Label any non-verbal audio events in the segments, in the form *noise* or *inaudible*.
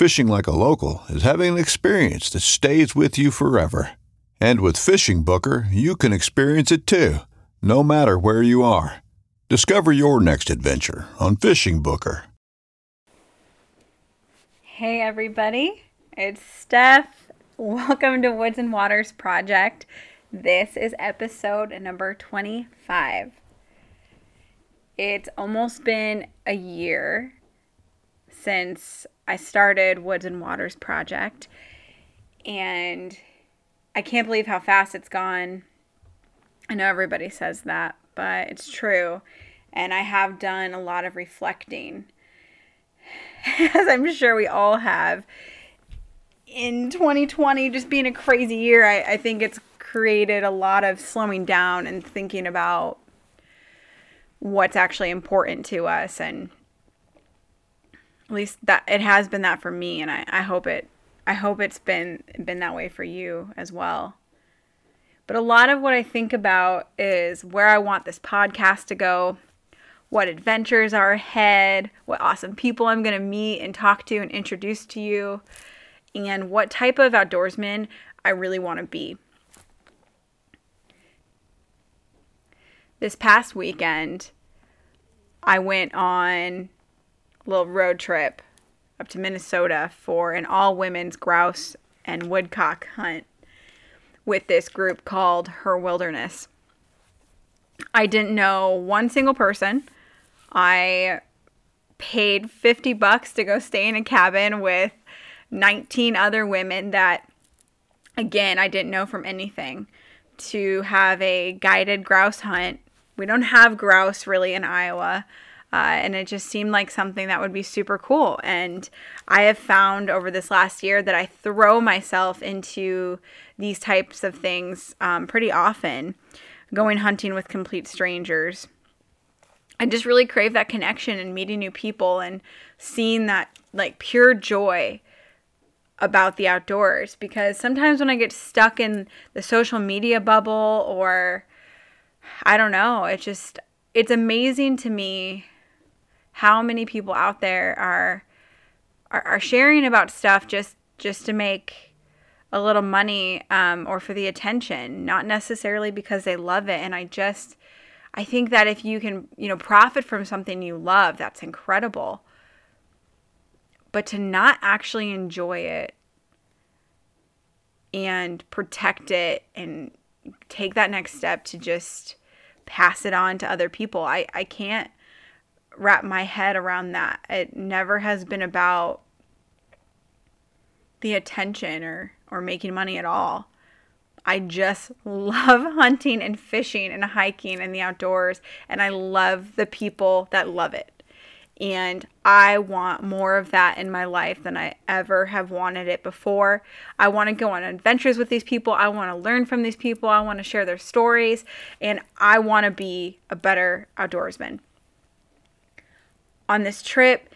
Fishing like a local is having an experience that stays with you forever. And with Fishing Booker, you can experience it too, no matter where you are. Discover your next adventure on Fishing Booker. Hey, everybody, it's Steph. Welcome to Woods and Waters Project. This is episode number 25. It's almost been a year since I started Woods and Waters project. And I can't believe how fast it's gone. I know everybody says that, but it's true. And I have done a lot of reflecting, *laughs* as I'm sure we all have. In 2020, just being a crazy year, I, I think it's created a lot of slowing down and thinking about what's actually important to us and at least that it has been that for me and I, I hope it I hope it's been been that way for you as well. But a lot of what I think about is where I want this podcast to go, what adventures are ahead, what awesome people I'm going to meet and talk to and introduce to you, and what type of outdoorsman I really want to be. This past weekend, I went on little road trip up to Minnesota for an all women's grouse and woodcock hunt with this group called Her Wilderness. I didn't know one single person. I paid 50 bucks to go stay in a cabin with 19 other women that again I didn't know from anything to have a guided grouse hunt. We don't have grouse really in Iowa. Uh, and it just seemed like something that would be super cool. And I have found over this last year that I throw myself into these types of things um, pretty often, going hunting with complete strangers. I just really crave that connection and meeting new people and seeing that like pure joy about the outdoors because sometimes when I get stuck in the social media bubble or I don't know, it just it's amazing to me how many people out there are are, are sharing about stuff just just to make a little money um, or for the attention, not necessarily because they love it. And I just I think that if you can, you know, profit from something you love, that's incredible. But to not actually enjoy it and protect it and take that next step to just pass it on to other people, I, I can't wrap my head around that. It never has been about the attention or or making money at all. I just *laughs* love hunting and fishing and hiking and the outdoors and I love the people that love it. And I want more of that in my life than I ever have wanted it before. I want to go on adventures with these people. I want to learn from these people. I want to share their stories. And I want to be a better outdoorsman on this trip,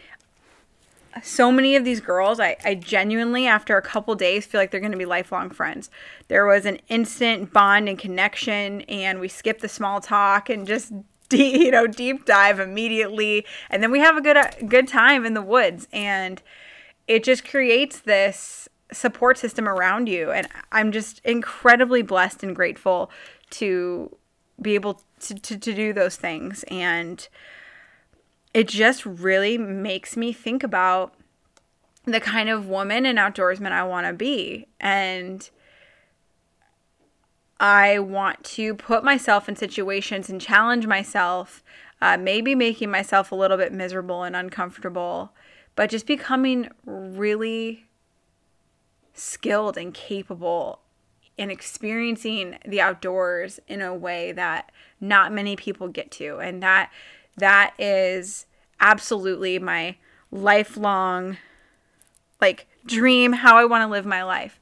so many of these girls, I, I genuinely, after a couple days, feel like they're going to be lifelong friends. There was an instant bond and connection, and we skipped the small talk and just *laughs* deep, you know deep dive immediately, and then we have a good uh, good time in the woods, and it just creates this support system around you, and I'm just incredibly blessed and grateful to be able to, to, to do those things. And it just really makes me think about the kind of woman and outdoorsman I want to be. And I want to put myself in situations and challenge myself, uh, maybe making myself a little bit miserable and uncomfortable, but just becoming really skilled and capable and experiencing the outdoors in a way that not many people get to. And that that is absolutely my lifelong like dream how I want to live my life.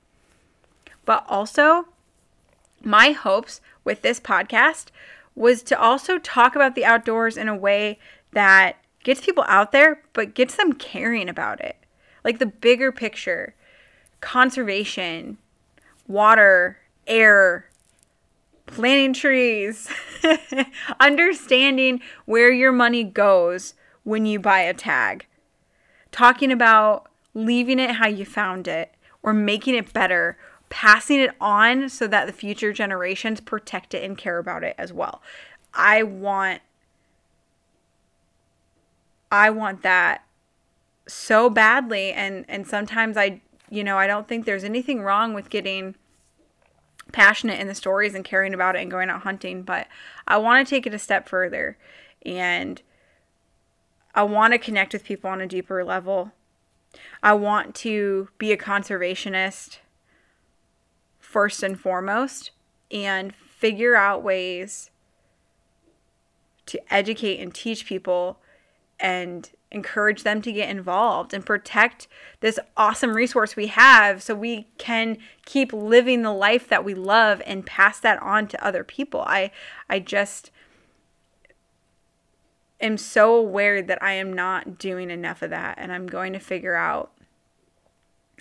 But also my hopes with this podcast was to also talk about the outdoors in a way that gets people out there but gets them caring about it. Like the bigger picture, conservation, water, air, planting trees, *laughs* understanding where your money goes when you buy a tag, talking about leaving it how you found it or making it better, passing it on so that the future generations protect it and care about it as well. I want I want that so badly and and sometimes I you know, I don't think there's anything wrong with getting passionate in the stories and caring about it and going out hunting, but I want to take it a step further and I want to connect with people on a deeper level. I want to be a conservationist first and foremost and figure out ways to educate and teach people and encourage them to get involved and protect this awesome resource we have so we can keep living the life that we love and pass that on to other people. I I just am so aware that I am not doing enough of that and I'm going to figure out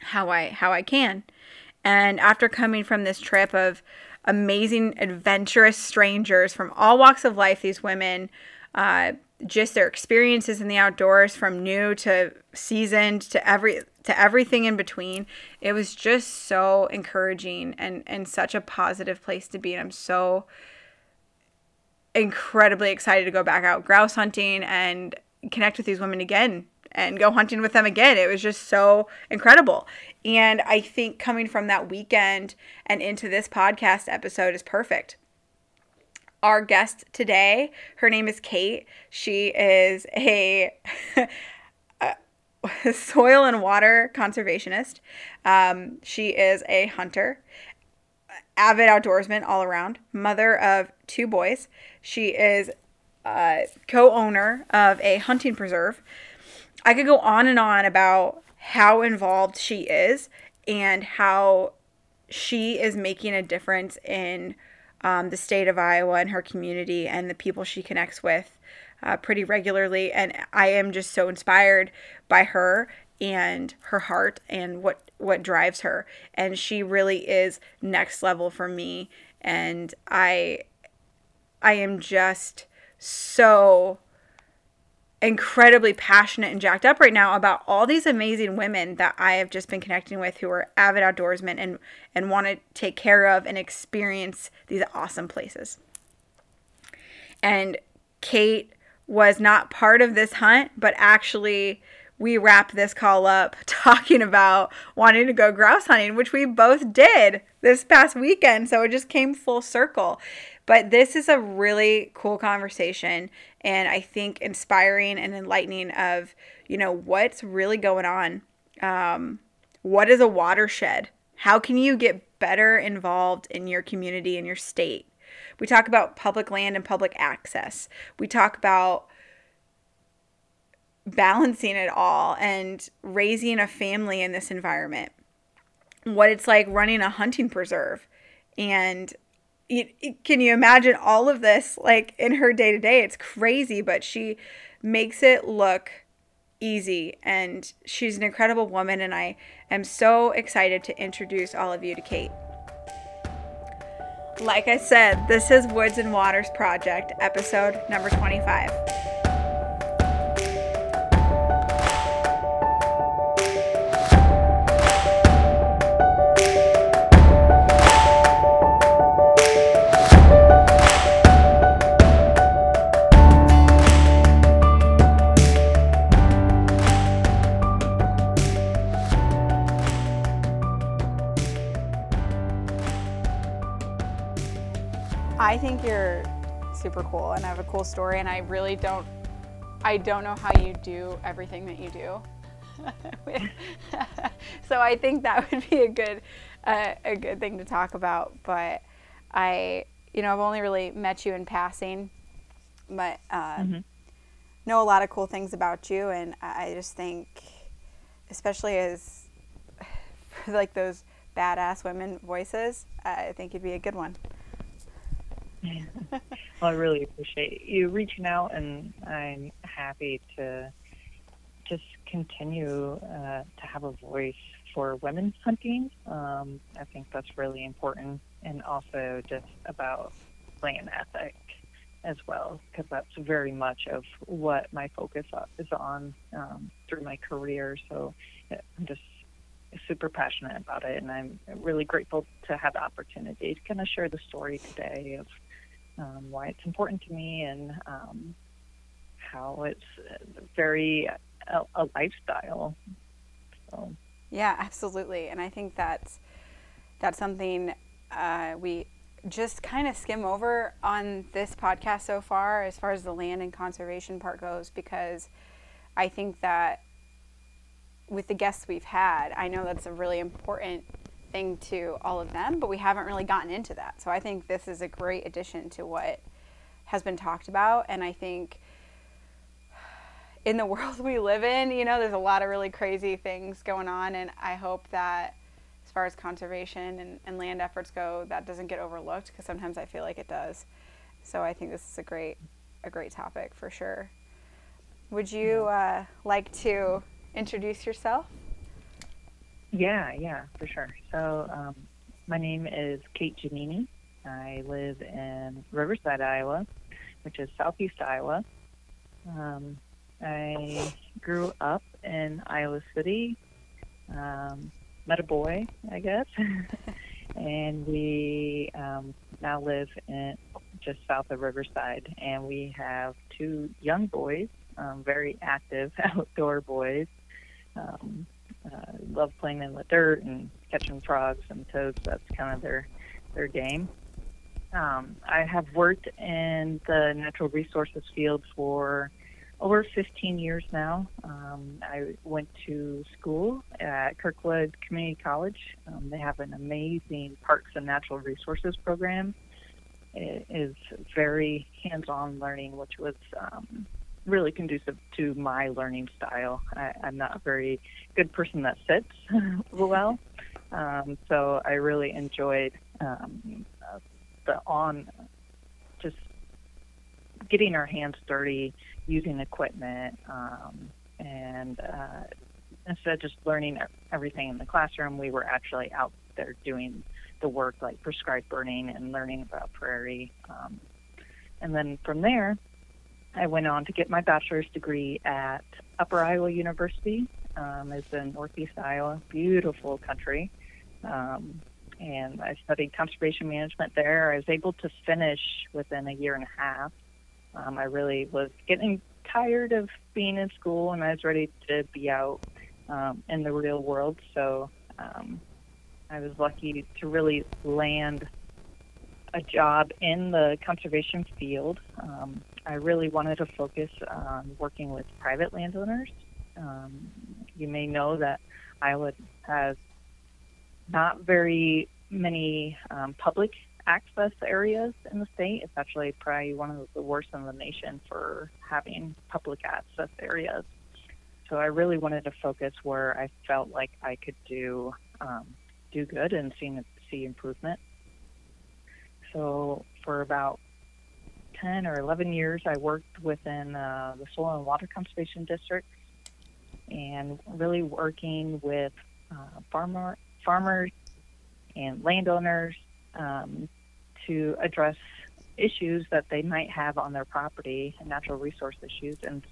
how I how I can. And after coming from this trip of amazing adventurous strangers from all walks of life, these women uh, just their experiences in the outdoors from new to seasoned to every to everything in between. It was just so encouraging and and such a positive place to be. And i'm so incredibly excited to go back out grouse hunting and connect with these women again and go hunting with them again. It was just so incredible. And i think coming from that weekend and into this podcast episode is perfect our guest today. Her name is Kate. She is *laughs* a, a soil and water conservationist. Um, she is a hunter, avid outdoorsman all around, mother of two boys. She is a co owner of a hunting preserve. I could go on and on about how involved she is and how she is making a difference in um, the state of Iowa and her community and the people she connects with uh, pretty regularly. And I am just so inspired by her and her heart and what what drives her. And she really is next level for me. And I I am just so incredibly passionate and jacked up right now about all these amazing women that I have just been connecting with who are avid outdoorsmen and and want to take care of and experience these awesome places. And Kate was not part of this hunt, but actually we wrap this call up *laughs* talking about wanting to go grouse hunting, which we both did this past weekend. So it just came full circle. But this is a really cool conversation and I think inspiring and enlightening of, you know, what's really going on. Um, what is a watershed? How can you get better involved in your community and your state? We talk about public land and public access. We talk about balancing it all and raising a family in this environment. What it's like running a hunting preserve and can you imagine all of this like in her day to day? It's crazy, but she makes it look easy. And she's an incredible woman, and I am so excited to introduce all of you to Kate. Like I said, this is Woods and Waters Project, episode number 25. Super cool and I have a cool story and I really don't I don't know how you do everything that you do. *laughs* so I think that would be a good uh, a good thing to talk about, but I you know, I've only really met you in passing, but uh, mm-hmm. know a lot of cool things about you and I just think especially as *sighs* like those badass women voices, I think you'd be a good one. Well, I really appreciate you reaching out, and I'm happy to just continue uh, to have a voice for women hunting. Um, I think that's really important, and also just about land ethic as well, because that's very much of what my focus is on um, through my career. So I'm just super passionate about it, and I'm really grateful to have the opportunity to kind of share the story today of um, why it's important to me, and um, how it's very a, a lifestyle. So. Yeah, absolutely, and I think that's that's something uh, we just kind of skim over on this podcast so far, as far as the land and conservation part goes, because I think that with the guests we've had, I know that's a really important thing to all of them, but we haven't really gotten into that. So I think this is a great addition to what has been talked about. And I think in the *laughs* world we live in, you know, there's a lot of really crazy things going on. And I hope that as far as conservation and, and land efforts go, that doesn't get overlooked because sometimes I feel like it does. So I think this is a great, a great topic for sure. Would you uh, like to introduce yourself? Yeah, yeah, for sure. So, um, my name is Kate Janini. I live in Riverside, Iowa, which is southeast Iowa. Um, I grew up in Iowa City, um, met a boy, I guess, *laughs* and we um, now live in just south of Riverside, and we have two young boys, um, very active *laughs* outdoor boys. Um, uh, love playing in the dirt and catching frogs and toads. That's kind of their their game. Um, I have worked in the natural resources field for over 15 years now. Um, I went to school at Kirkwood Community College. Um, they have an amazing parks and natural resources program. It is very hands-on learning, which was um, really conducive to my learning style. I, I'm not a very good person that sits *laughs* well, um, so I really enjoyed um, the on just getting our hands dirty, using equipment, um, and uh, instead of just learning everything in the classroom, we were actually out there doing the work like prescribed burning and learning about prairie. Um, and then from there, I went on to get my bachelor's degree at Upper Iowa University. Um, it's in Northeast Iowa, beautiful country. Um, and I studied conservation management there. I was able to finish within a year and a half. Um, I really was getting tired of being in school, and I was ready to be out um, in the real world. So um, I was lucky to really land a job in the conservation field. Um, I really wanted to focus on working with private landowners. Um, you may know that Iowa has not very many um, public access areas in the state. It's actually probably one of the worst in the nation for having public access areas. So I really wanted to focus where I felt like I could do um, do good and see see improvement. So for about 10 or 11 years, I worked within uh, the Soil and Water Conservation District. and really working with uh, farmer farmers and landowners um, to address issues that they might have on their property, natural resource issues, and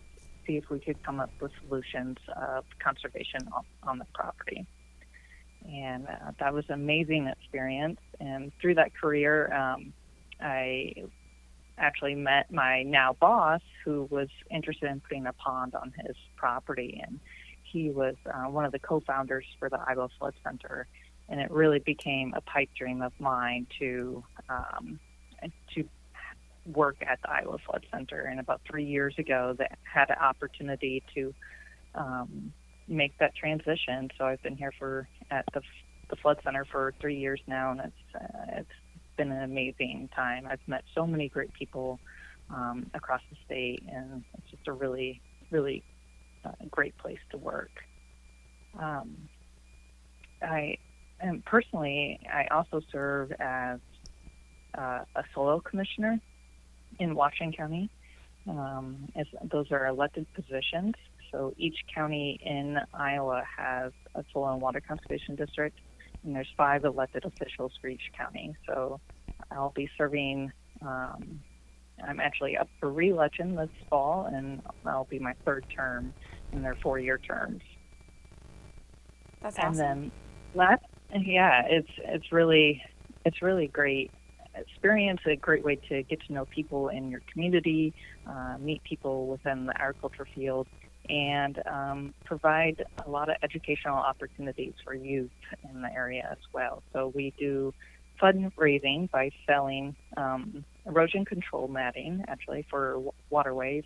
see if we could come up with solutions of conservation on, on the property. And uh, that was an amazing experience. And through that career, um, I actually met my now boss who was interested in putting a pond on his property. And he was uh, one of the co founders for the Iowa Flood Center. And it really became a pipe dream of mine to um, to work at the Iowa Flood Center. And about three years ago, that had an opportunity to um, make that transition. So I've been here for at the the Flood Center for three years now, and it's uh, it's been an amazing time. I've met so many great people um, across the state, and it's just a really really uh, great place to work. Um, I and personally, I also serve as uh, a soil commissioner in Washington County. Um, as those are elected positions, so each county in Iowa has a soil and water conservation district, and there's five elected officials for each county. So I'll be serving. Um, I'm actually up for re-election this fall, and that'll be my third term in their four-year terms. That's awesome. And then last, yeah, it's it's really it's really great experience, a great way to get to know people in your community, uh, meet people within the agriculture field, and um, provide a lot of educational opportunities for youth in the area as well. So we do fundraising by selling um, erosion control matting, actually, for waterways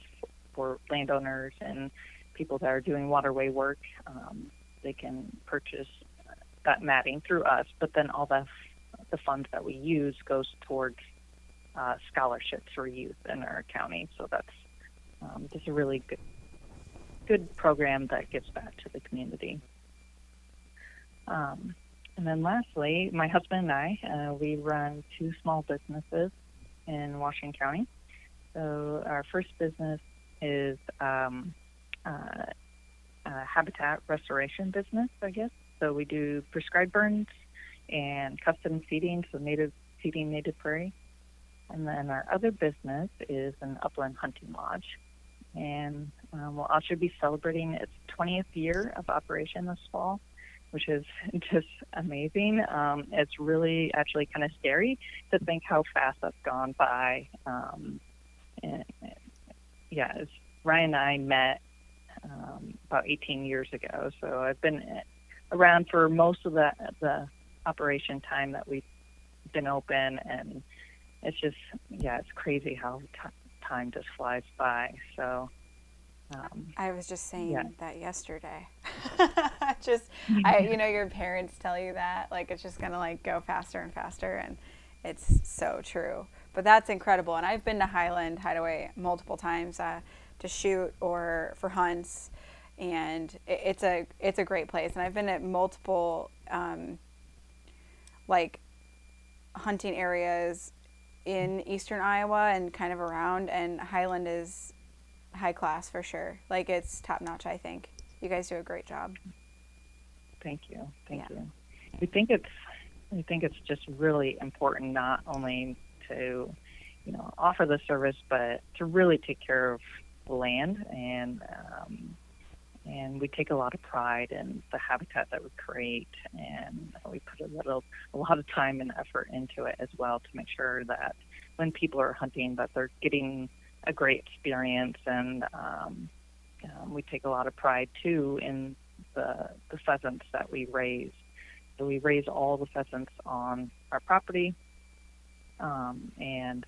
for landowners and people that are doing waterway work. Um, they can purchase that matting through us, but then all the the funds that we use goes towards uh, scholarships for youth in our county. So that's um, just a really good good program that gives back to the community. Um, and then lastly, my husband and I, uh, we run two small businesses in Washington County. So our first business is um, uh, a habitat restoration business, I guess. So we do prescribed burns and custom seeding, so native seeding native prairie. And then our other business is an upland hunting lodge. And um, we'll also be celebrating its 20th year of operation this fall, which is *laughs* just amazing. Um, it's really actually kind of scary to think how fast that's gone by. Um, and, yeah, Ryan and I met um, about 18 years ago, so I've been around for most of the the operation time that we've been open, and it's just yeah, it's crazy how time just flies by. So. Um, I was just saying yeah. that yesterday. *laughs* just, I, *laughs* you know, your parents tell you that, like it's just gonna like go faster and faster, and it's so true. But that's incredible, and I've been to Highland Hideaway multiple times uh, to shoot or for hunts, and it, it's a it's a great place. And I've been at multiple um, like hunting areas in eastern Iowa and kind of around, and Highland is high class for sure. Like it's top notch, I think. You guys do a great job. Thank you. Thank yeah. you. We think it's we think it's just really important not only to you know offer the service, but to really take care of the land and um, and we take a lot of pride in the habitat that we create and we put a little a lot of time and effort into it as well to make sure that when people are hunting that they're getting a great experience. And um, um, we take a lot of pride too in the the pheasants that we raise. So we raise all the pheasants on our property um, and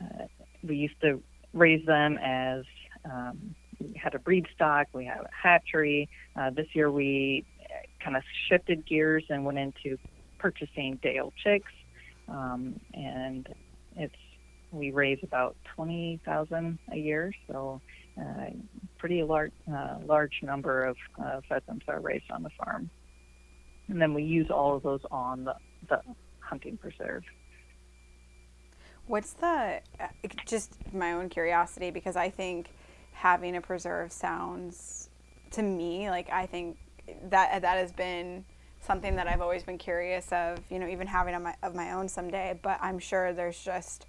uh, we used to raise them as um, had a breed stock, we have a hatchery. Uh, this year we kind of shifted gears and went into purchasing day-old chicks, um, and it's we raise about twenty thousand a year, so uh, pretty large uh, large number of uh, pheasants are raised on the farm, and then we use all of those on the, the hunting preserve. What's the just my own curiosity because I think having a preserve sounds to me, like I think that that has been something that I've always been curious of, you know, even having my, of my own someday. But I'm sure there's just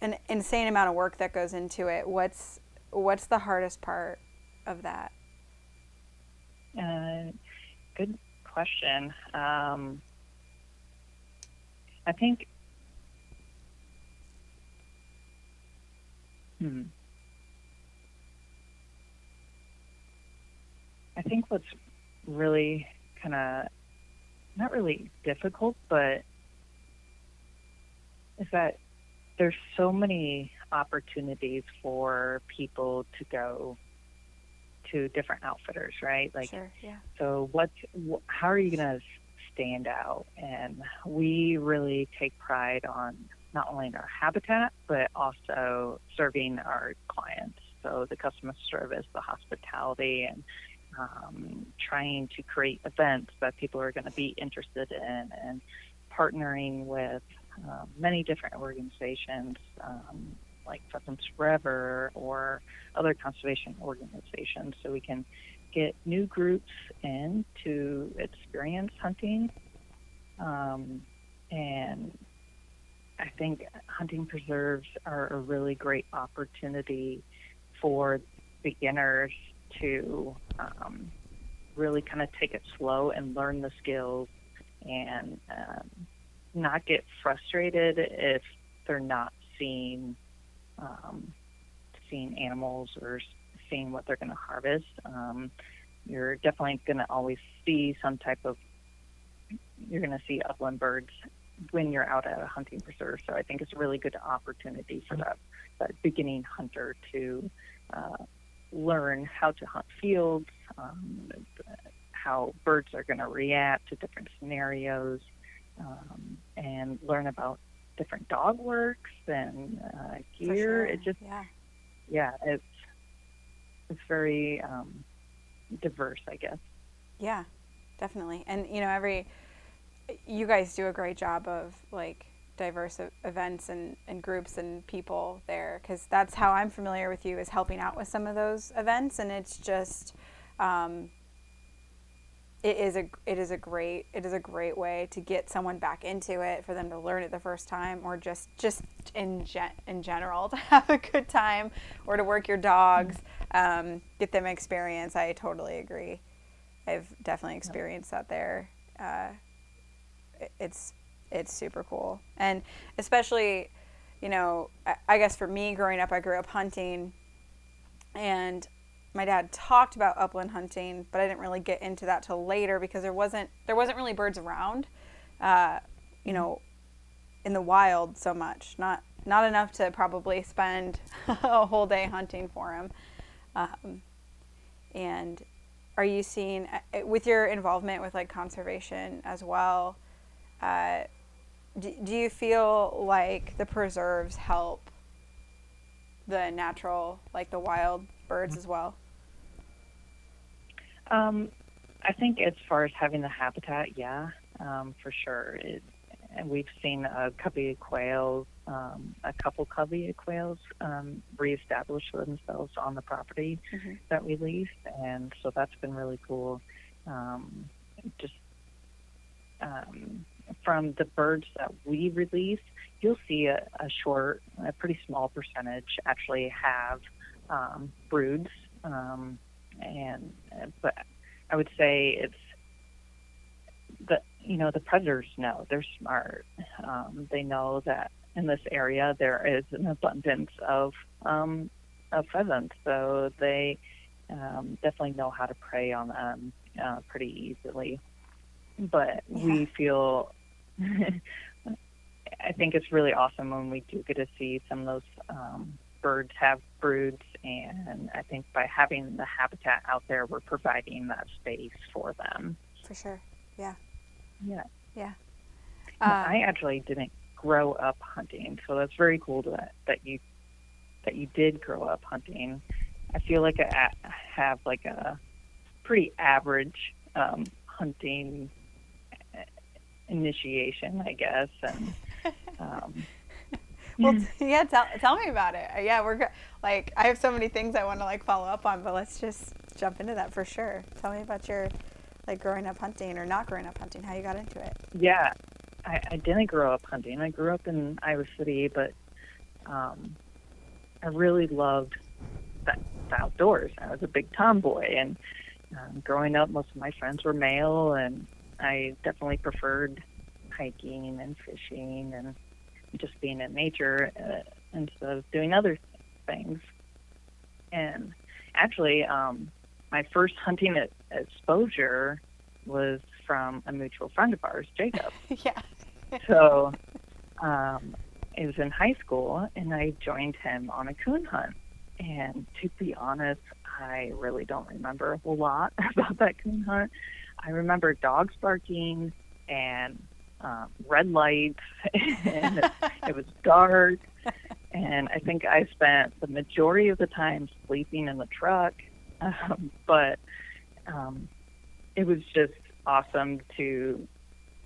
an insane amount of work that goes into it. What's what's the hardest part of that? Uh, good question. Um, I think. Hmm. I think what's really kind of not really difficult, but is that there's so many opportunities for people to go to different outfitters, right? Like, sure, yeah. So, what? How are you going to stand out? And we really take pride on not only in our habitat, but also serving our clients. So, the customer service, the hospitality, and um, trying to create events that people are going to be interested in, and partnering with um, many different organizations um, like Pheasants Forever or other conservation organizations so we can get new groups in to experience hunting. Um, and I think hunting preserves are a really great opportunity for beginners to um, really kind of take it slow and learn the skills and um, not get frustrated if they're not seeing um, seeing animals or seeing what they're going to harvest. Um, you're definitely going to always see some type of you're going to see upland birds when you're out at a hunting preserve. So I think it's a really good opportunity for that that beginning hunter to uh, learn how to hunt fields, um, how birds are going to react to different scenarios, um, and learn about different dog works and uh, gear. Sure. It just, yeah. yeah, it's it's very um, diverse, I guess. Yeah, definitely. And you know, every you guys do a great job of like diverse events and, and groups and people there because that's how I'm familiar with you is helping out with some of those events and it's just um, it is a it is a great it is a great way to get someone back into it for them to learn it the first time or just just in gen, in general *laughs* to have a good time or to work your dogs um, get them experience. I totally agree. I've definitely experienced that there. Uh, it's it's super cool. And especially, you know, I, I guess for me growing up, I grew up hunting and my dad talked about upland hunting, but I didn't really get into that till later because there wasn't there wasn't really birds around, uh, you know, in the wild so much. Not not enough to probably spend *laughs* a whole day hunting for them. Um, and are you seeing uh, with your involvement with like conservation as well? Uh, do, do you feel like the preserves help the natural, like the wild birds as well? Um, I think as far as having the habitat, yeah, um, for sure. It, and we've seen a covey of quails, um, a couple covey of quails um, reestablish themselves on the property mm-hmm. that we leased, and so that's been really cool. Um, just um, from the birds that we release, you'll see a, a short, a pretty small percentage actually have um, broods. Um, and but I would say it's the you know the predators know they're smart. Um, they know that in this area there is an abundance of um, of pheasants, so they um, definitely know how to prey on them uh, pretty easily. But yeah. we feel *laughs* I think it's really awesome when we do get to see some of those um, birds have broods, and I think by having the habitat out there, we're providing that space for them. For sure. Yeah. Yeah. Yeah. Um, I actually didn't grow up hunting, so that's very cool that that you that you did grow up hunting. I feel like I have like a pretty average um, hunting initiation, I guess. And *laughs* um, well, *laughs* yeah, tell tell me about it. Yeah, we're like I have so many things I want to like follow up on, but let's just jump into that for sure. Tell me about your like growing up hunting or not growing up hunting, how you got into it. Yeah, I, I didn't grow up hunting. I grew up in Iowa City, but um, I really loved the, the outdoors. I was a big tomboy, and um, growing up, most of my friends were male, and I definitely preferred hiking and fishing and just being in nature uh, instead of doing other things. And actually, um, my first hunting exposure was from a mutual friend of ours, Jacob. *laughs* yeah. so um, it was in high school, and I joined him on a coon hunt. And to be honest, I really don't remember a whole lot *laughs* about that coon hunt. I remember dogs barking and um, red lights, *laughs* and it was dark. And I think I spent the majority of the time sleeping in the truck um, but um, it was just awesome to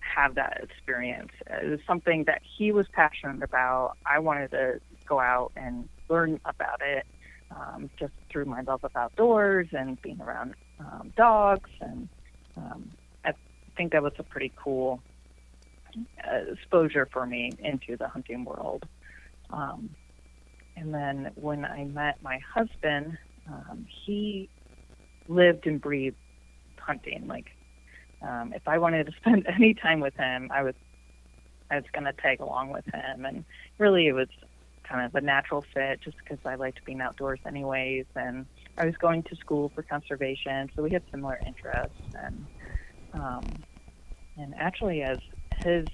have that experience. It was something that he was passionate about. I wanted to go out and learn about it um, just through my love of outdoors and being around um, dogs. And um, I think that was a pretty cool uh, exposure for me into the hunting world. Um, and then when I met my husband, um, he lived and breathed hunting. Like, um, if I wanted to *laughs* spend any time with him, I was I was going to tag along with him, and really it was kind of a natural fit, just because I liked being outdoors anyways, and I was going to school for conservation, so we had similar interests, and um, and actually as his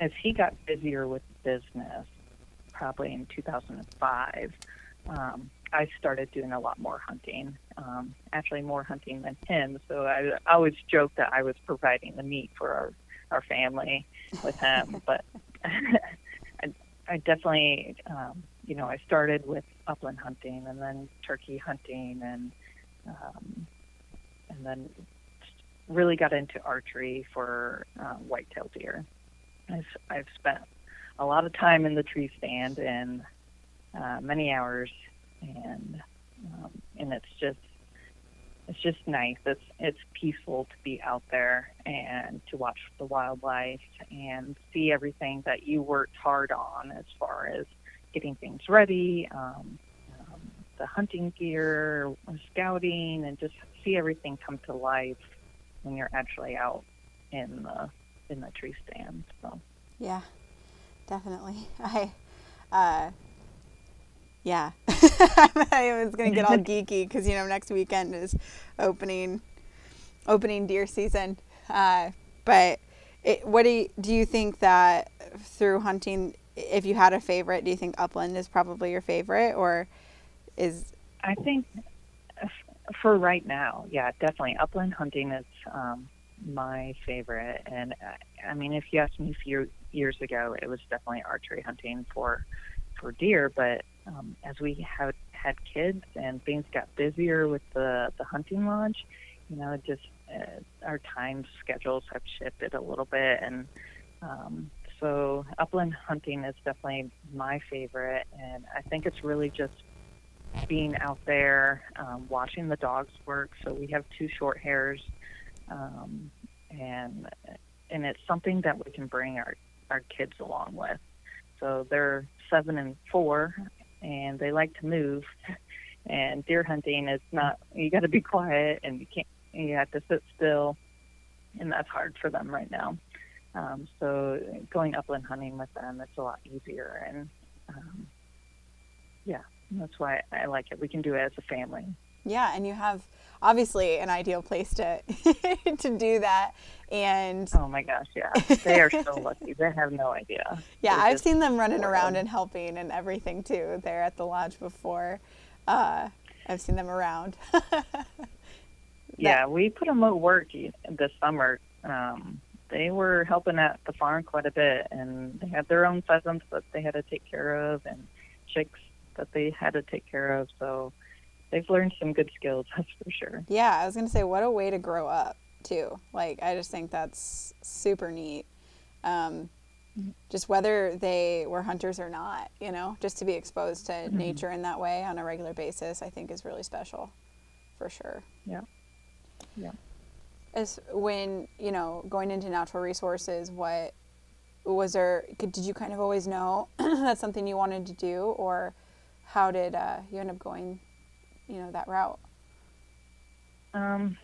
as he got busier with business, probably in 2005. Um, I started doing a lot more hunting, um, actually more hunting than him. So I, I always joke that I was providing the meat for our, our family with him. but *laughs* I, I definitely, um, you know, I started with upland hunting and then turkey hunting and, um, and then really got into archery for uh, whitetail deer. I've, I've spent a lot of time in the tree stand and uh, many hours and um, and it's just it's just nice. It's it's peaceful to be out there and to watch the wildlife and see everything that you worked hard on as far as getting things ready, um, um, the hunting gear, scouting, and just see everything come to life when you're actually out in the in the tree stand. So yeah, definitely. *laughs* I uh, yeah, *laughs* I was gonna get all *laughs* geeky because you know next weekend is opening opening deer season. Uh, but it, what do you, do you think that through hunting, if you had a favorite, do you think upland is probably your favorite, or is? I think for right now, yeah, definitely upland hunting is um, my favorite. And I mean, if you asked me a few years ago, it was definitely archery hunting for for deer, but um, as we had had kids and things got busier with the the hunting lodge, you know, just uh, our time schedules have shifted a little bit, and um, so upland hunting is definitely my favorite, and I think it's really just being out there, um, watching the dogs work. So we have two short hairs, um, and and it's something that we can bring our our kids along with. So they're seven and four, and they like to move. *laughs* And deer hunting is not. You got to be quiet, and you can't. You have to sit still, and that's hard for them right now. Um, so going upland hunting with them, it's a lot easier, and um, yeah, that's why I like it. We can do it as a family. Yeah, and you have obviously an ideal place to *laughs* to do that. And oh my gosh, yeah, they are so *laughs* lucky. They have no idea. Yeah, They're I've seen them running around and helping and everything too. They're at the lodge before. Uh, I've seen them around. *laughs* yeah, we put them at work this summer. Um, they were helping at the farm quite a bit, and they had their own pheasants that they had to take care of, and chicks that they had to take care of. So they've learned some good skills, *laughs* that's for sure. Yeah, I was gonna say, what a way to grow up too. Like, I just think that's super neat. Um, just whether they were hunters or not, you know, just to be exposed to mm-hmm. nature in that way on a regular basis, I think is really special. for sure. Yeah. Yeah. As when you know going into natural resources, what was there? Did you kind of always know *clears throat* that's something you wanted to do, or how did uh, you end up going, you know, that route? Um,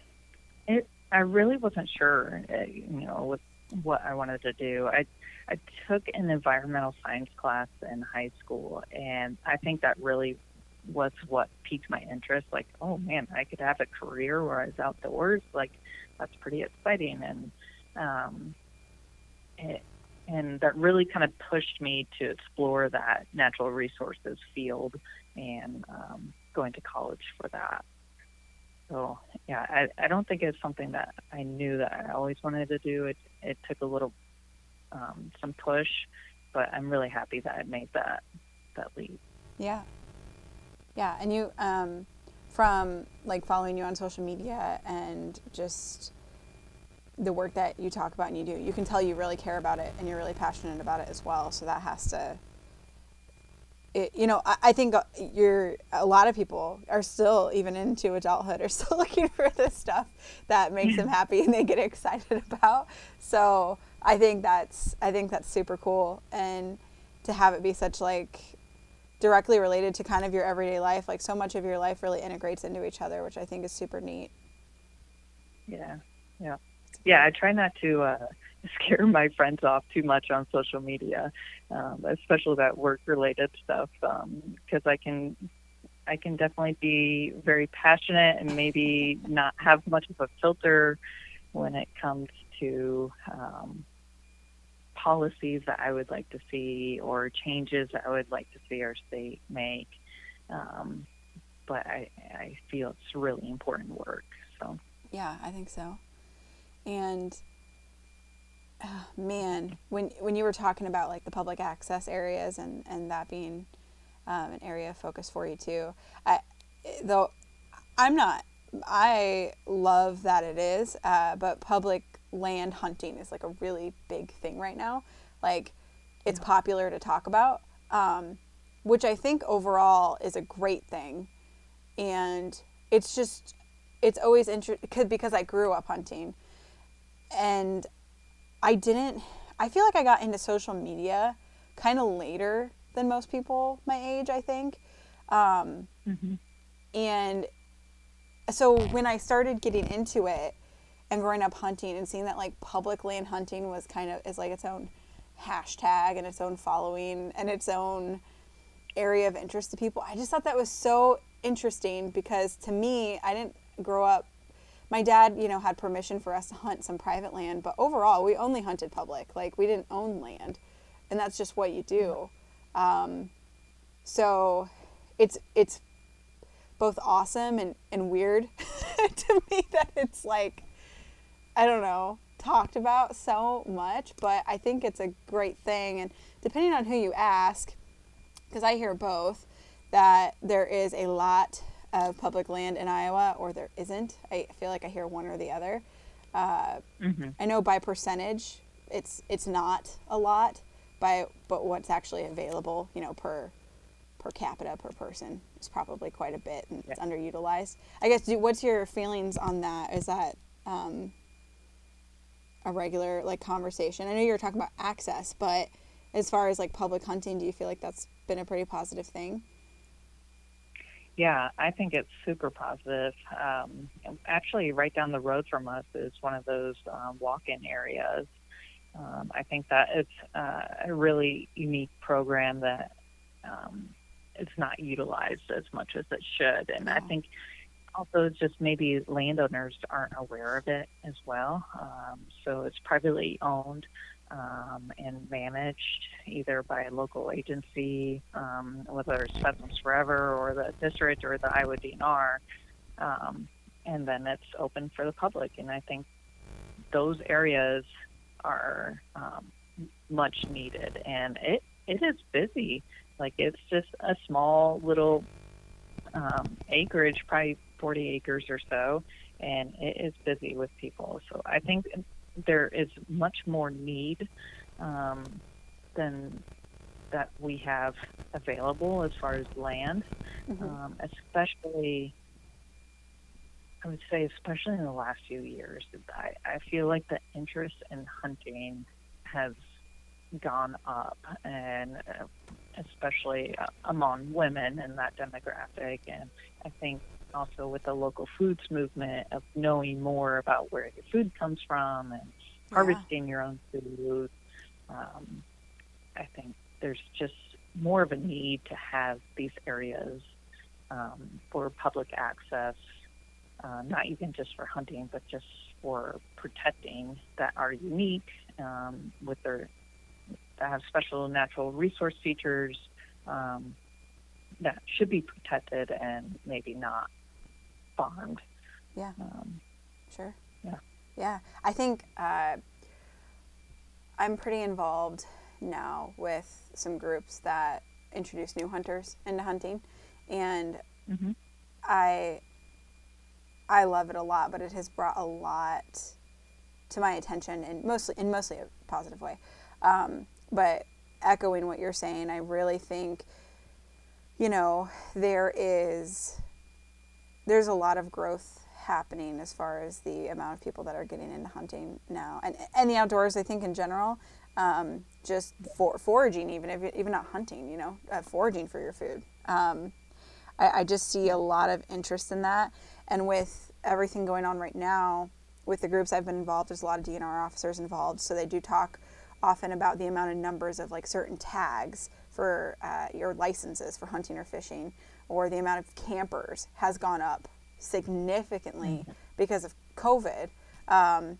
it. I really wasn't sure, uh, you know, with what I wanted to do. I I took an environmental science class in high school, and I think that really was what piqued my interest. Like, oh man, I could have a career where I was outdoors. Like, that's pretty exciting, and um, it, and that really kind of pushed me to explore that natural resources field and um, going to college for that. So yeah, I, I don't think it's something that I knew that I always wanted to do. It it took a little um, some push, but I'm really happy that I made that that leap. Yeah, yeah, and you um, from like following you on social media and just the work that you talk about and you do, you can tell you really care about it and you're really passionate about it as well. So that has to it, you know, I, I, think uh, you're a lot of people are still even into adulthood are *laughs* still looking for this stuff that makes them happy and they get *laughs* excited about. So I think that's I think that's super cool and to have it be such like directly related to kind of your everyday life, like so much of your life really integrates into each other, which I think is super neat. Yeah, yeah, yeah. I try not to. Uh, *laughs* scare my friends off too much on social media, um, especially that work related stuff, because um, I can I can definitely be very passionate and maybe not have much of a filter when it comes to um, policies that I would like to see or changes that I would like to see our state make. Um, but I, I feel it's really important work. So yeah, I think so. And oh, man, when when you were talking about like the public access areas and and that being um, an area of focus for you too, I though I'm not. I love that it is, uh, but public land hunting is like a really big thing right now. Like, it's yeah. popular to talk about, um, which I think overall is a great thing. And it's just, it's always interesting because I grew up hunting, and I didn't. I feel like I got into social media kind of later than most people my age. I think, um, mm-hmm. and so when I started getting into it and growing up hunting and seeing that like public land hunting was kind of is like its own hashtag and its own following and its own area of interest to people. I just thought that was so interesting because to me, I didn't grow up my dad, you know, had permission for us to hunt some private land, but overall, we only hunted public. Like we didn't own land, and that's just what you do. Um, so, it's it's both awesome and and weird *laughs* to me that it's like, I don't know, talked about so much, but I think it's a great thing. And depending on who you ask, because I hear both, that there is a lot of public land in Iowa, or there isn't. I feel like I hear one or the other. Uh, mm-hmm. I know by percentage, it's it's not a lot, by but what's actually available, you know, per per capita per person is probably quite a bit, and yeah. it's underutilized. I guess. Do, what's your feelings on that? Is that um, a regular like conversation? I know you're talking about access, but as far as like public hunting, do you feel like that's been a pretty positive thing? Yeah, I think it's super positive. Um, actually, right down the road from us is one of those um, walk-in areas. Um, I think that it's uh, a really unique program that um, it's not utilized as much as it should, and I think also just maybe landowners aren't aware of it as well. Um, so it's privately owned um, and managed either by a local agency, um, whether it's Pheasants Forever or the district or the Iowa DNR, um, and then it's open for the public. And I think those areas are um, much needed, and it it is busy. Like it's just a small little um, acreage, probably 40 acres or so, and it is busy with people. So I think there is much more need um, than that we have available as far as land, mm-hmm. um, especially I would say, especially in the last few years, I, I feel like the interest in hunting has gone up, and uh, especially uh, among women in that demographic. And I think also with the local foods movement of knowing more about where your food comes from and harvesting your own food. Um, I think there's just more of a need to have these areas um, for public access, uh, not even just for hunting, but just for protecting that are unique um, with their that have special natural resource features um, that should be protected and maybe not farmed. Yeah. Um, Sure. Yeah. Yeah. I think uh, I'm pretty involved now with some groups that introduce new hunters into hunting, and Mhm. I I love it a lot. But it has brought a lot to my attention, and mostly in mostly a positive way. Um, but echoing what you're saying, I really think you know there is there's a lot of growth happening as far as the amount of people that are getting into hunting now and and the outdoors I think in general um, just for foraging even if even not hunting you know uh, foraging for your food. Um, I, I just see a lot of interest in that and with everything going on right now with the groups I've been involved there's a lot of DNR officers involved so they do talk often about the amount of numbers of like certain tags for uh, your licenses for hunting or fishing or the amount of campers has gone up significantly because of COVID. Um,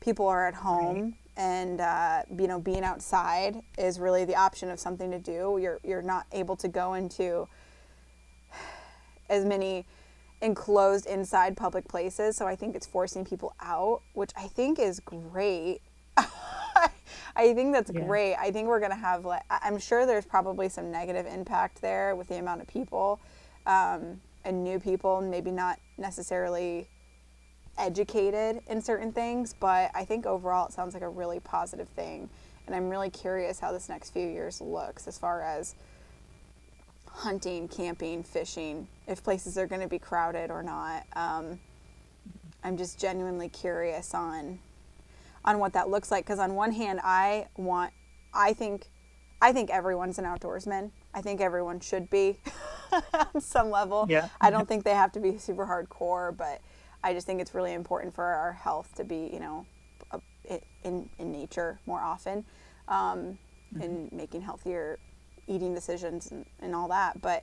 people are at home, and uh, you know, being outside is really the option of something to do. You're you're not able to go into as many enclosed inside public places, so I think it's forcing people out, which I think is great. I think that's Yeah. great. I think we're gonna have like I'm sure there's probably some negative impact there with the amount of people um, and new people, maybe not necessarily educated in certain things, but I think overall it sounds like a really positive thing. And I'm really curious how this next few years looks as far as hunting, camping, fishing, if places are going to be crowded or not. Um, I'm just genuinely curious on on what that looks like because on one hand I want I think I think everyone's an outdoorsman. I think everyone should be *laughs* on some level. Yeah. I don't think they have to be super hardcore, but I just think it's really important for our health to be, you know, in in nature more often, um, and making healthier eating decisions and, and all that. But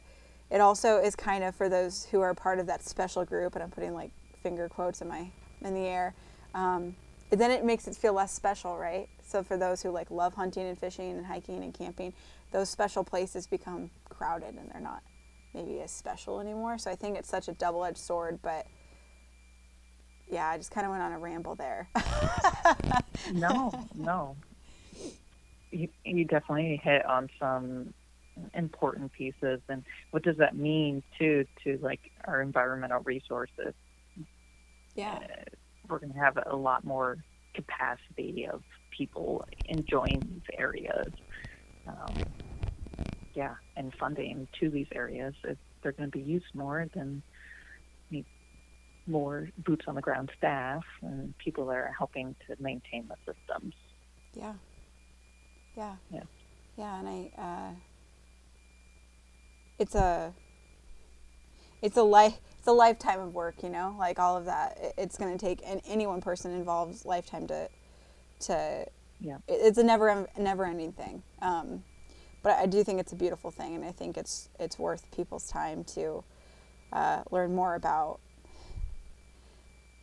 it also is kind of for those who are part of that special group, and I'm putting like finger quotes in my in the air. Um, then it makes it feel less special, right? So for those who like love hunting and fishing and hiking and camping, those special places become crowded and they're not maybe as special anymore. So I think it's such a double-edged sword, but yeah, I just kind of went on a ramble there. no, no. You, you definitely hit on some important pieces, and what does that mean too to like our environmental resources? yeah. Uh, We're going to have a lot more capacity of people enjoying these areas. Um, yeah, and funding to these areas. If they're going to be used more, then need more boots on the ground staff and people that are helping to maintain the systems. Yeah. Yeah. Yeah. Yeah, and I uh it's a it's a life a lifetime of work, you know? Like all of that. It's going to take and any one person involved's lifetime to to Yeah. it's a never never ending thing. Um but I do think it's a beautiful thing and I think it's it's worth people's time to uh, learn more about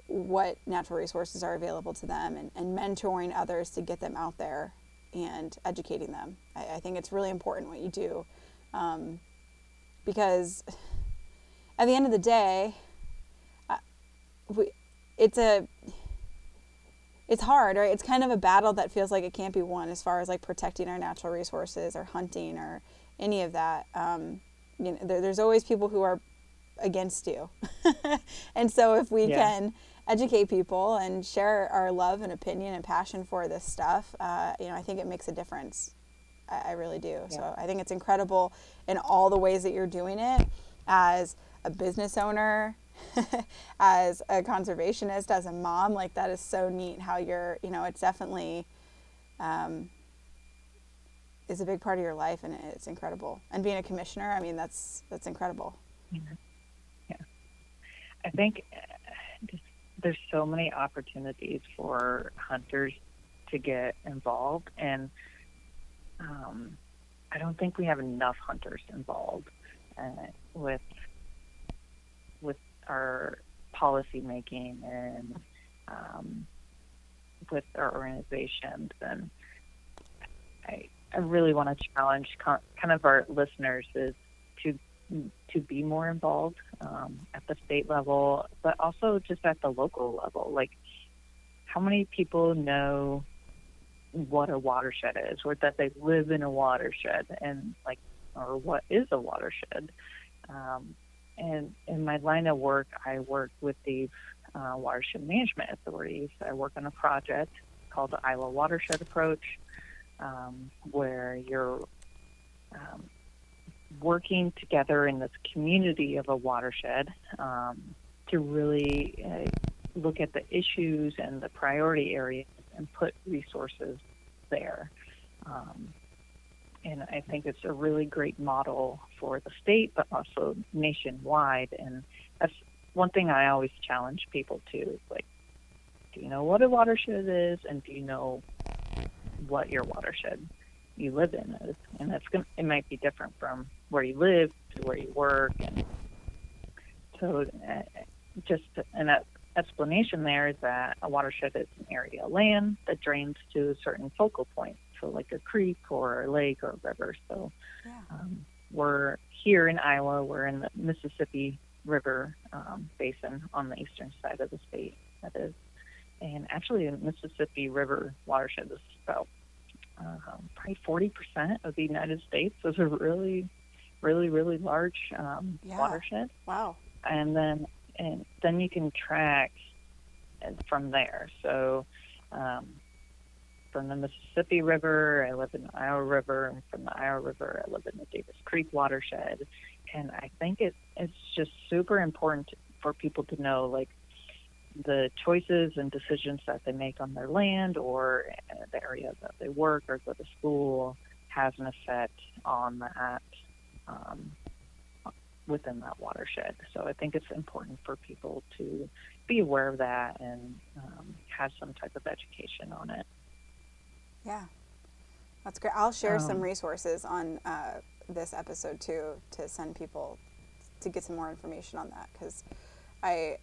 what natural resources are available to them and, and mentoring others to get them out there and educating them. I, I think it's really important what you do um, because at the end of the day, we, it's a it's hard, right? It's kind of a battle that feels like it can't be won as far as like protecting our natural resources or hunting or any of that. Um, you know, there, there's always people who are against you, *laughs* and so if we Yeah. can educate people and share our love and opinion and passion for this stuff, uh, you know, I think it makes a difference. I, I really do. So I think it's incredible in all the ways that you're doing it as a business owner, *laughs* as a conservationist, as a mom, like that is so neat how you're, you know, it's definitely um, is a big part of your life and it's incredible. And being a commissioner, I mean, that's, that's incredible. Yeah. yeah. I think uh, there's so many opportunities for hunters to get involved and um, I don't think we have enough hunters involved uh, with our policy making and um, with our organizations. And I, I really want to challenge con- kind of our listeners is to to be more involved um, at the state level, but also just at the local level. Like, how many people know what a watershed is, or that they live in a watershed, and like, or what is a watershed? Um, and in my line of work, I work with the uh, watershed management authorities. I work on a project called the Iowa Watershed Approach, um, where you're um, working together in this community of a watershed um, to really uh, look at the issues and the priority areas and put resources there. And I think it's a really great model for the state, but also nationwide. And that's one thing I always challenge people to is like, do you know what a watershed is, and do you know what your watershed you live in is? And that's going it might be different from where you live to where you work, and so uh, just an explanation there is that a watershed is an area of land that drains to a certain focal point so like a creek or a lake or a river. So yeah. um, we're here in Iowa. We're in the Mississippi River um, basin on the eastern side of the state. That is, and actually, the Mississippi River watershed is about um, probably forty percent of the United States. So it's a really, really, really large um, yeah. watershed. Wow. And then, and then you can track from there. So um, from the Mississippi River. I live in the Iowa River, and from the Iowa River, I live in the Davis Creek watershed. And I think it, it's just super important for people to know, like, the choices and decisions that they make on their land or the area that they work or go to school has an effect on that um, within that watershed. So I think it's important for people to be aware of that and um, have some type of education on it. Yeah, that's great. I'll share um, some resources on uh, this episode too to send people to get some more information on that because I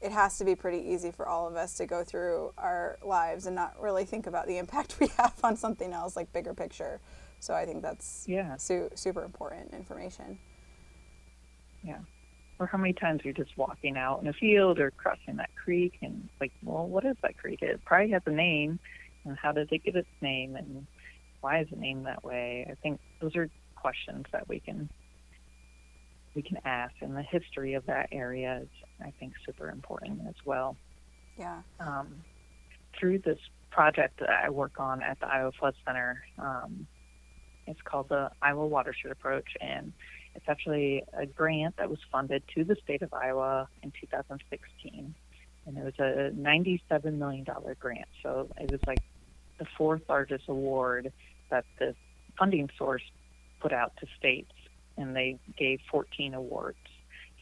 it has to be pretty easy for all of us to go through our lives and not really think about the impact *laughs* we have on something else like bigger picture. So I think that's yeah su- super important information. Yeah. Or how many times you're just walking out in a field or crossing that creek and like, well, what is that creek? It probably has a name, and how did it get its name and why is it named that way? I think those are questions that we can we can ask, and the history of that area is, I think, super important as well. Yeah. Um, through this project that I work on at the Iowa Flood Center, um, it's called the Iowa Watershed Approach, and it's actually a grant that was funded to the state of Iowa in 2016 and it was a $97 million grant. So it was like the fourth largest award that the funding source put out to states, and they gave 14 awards.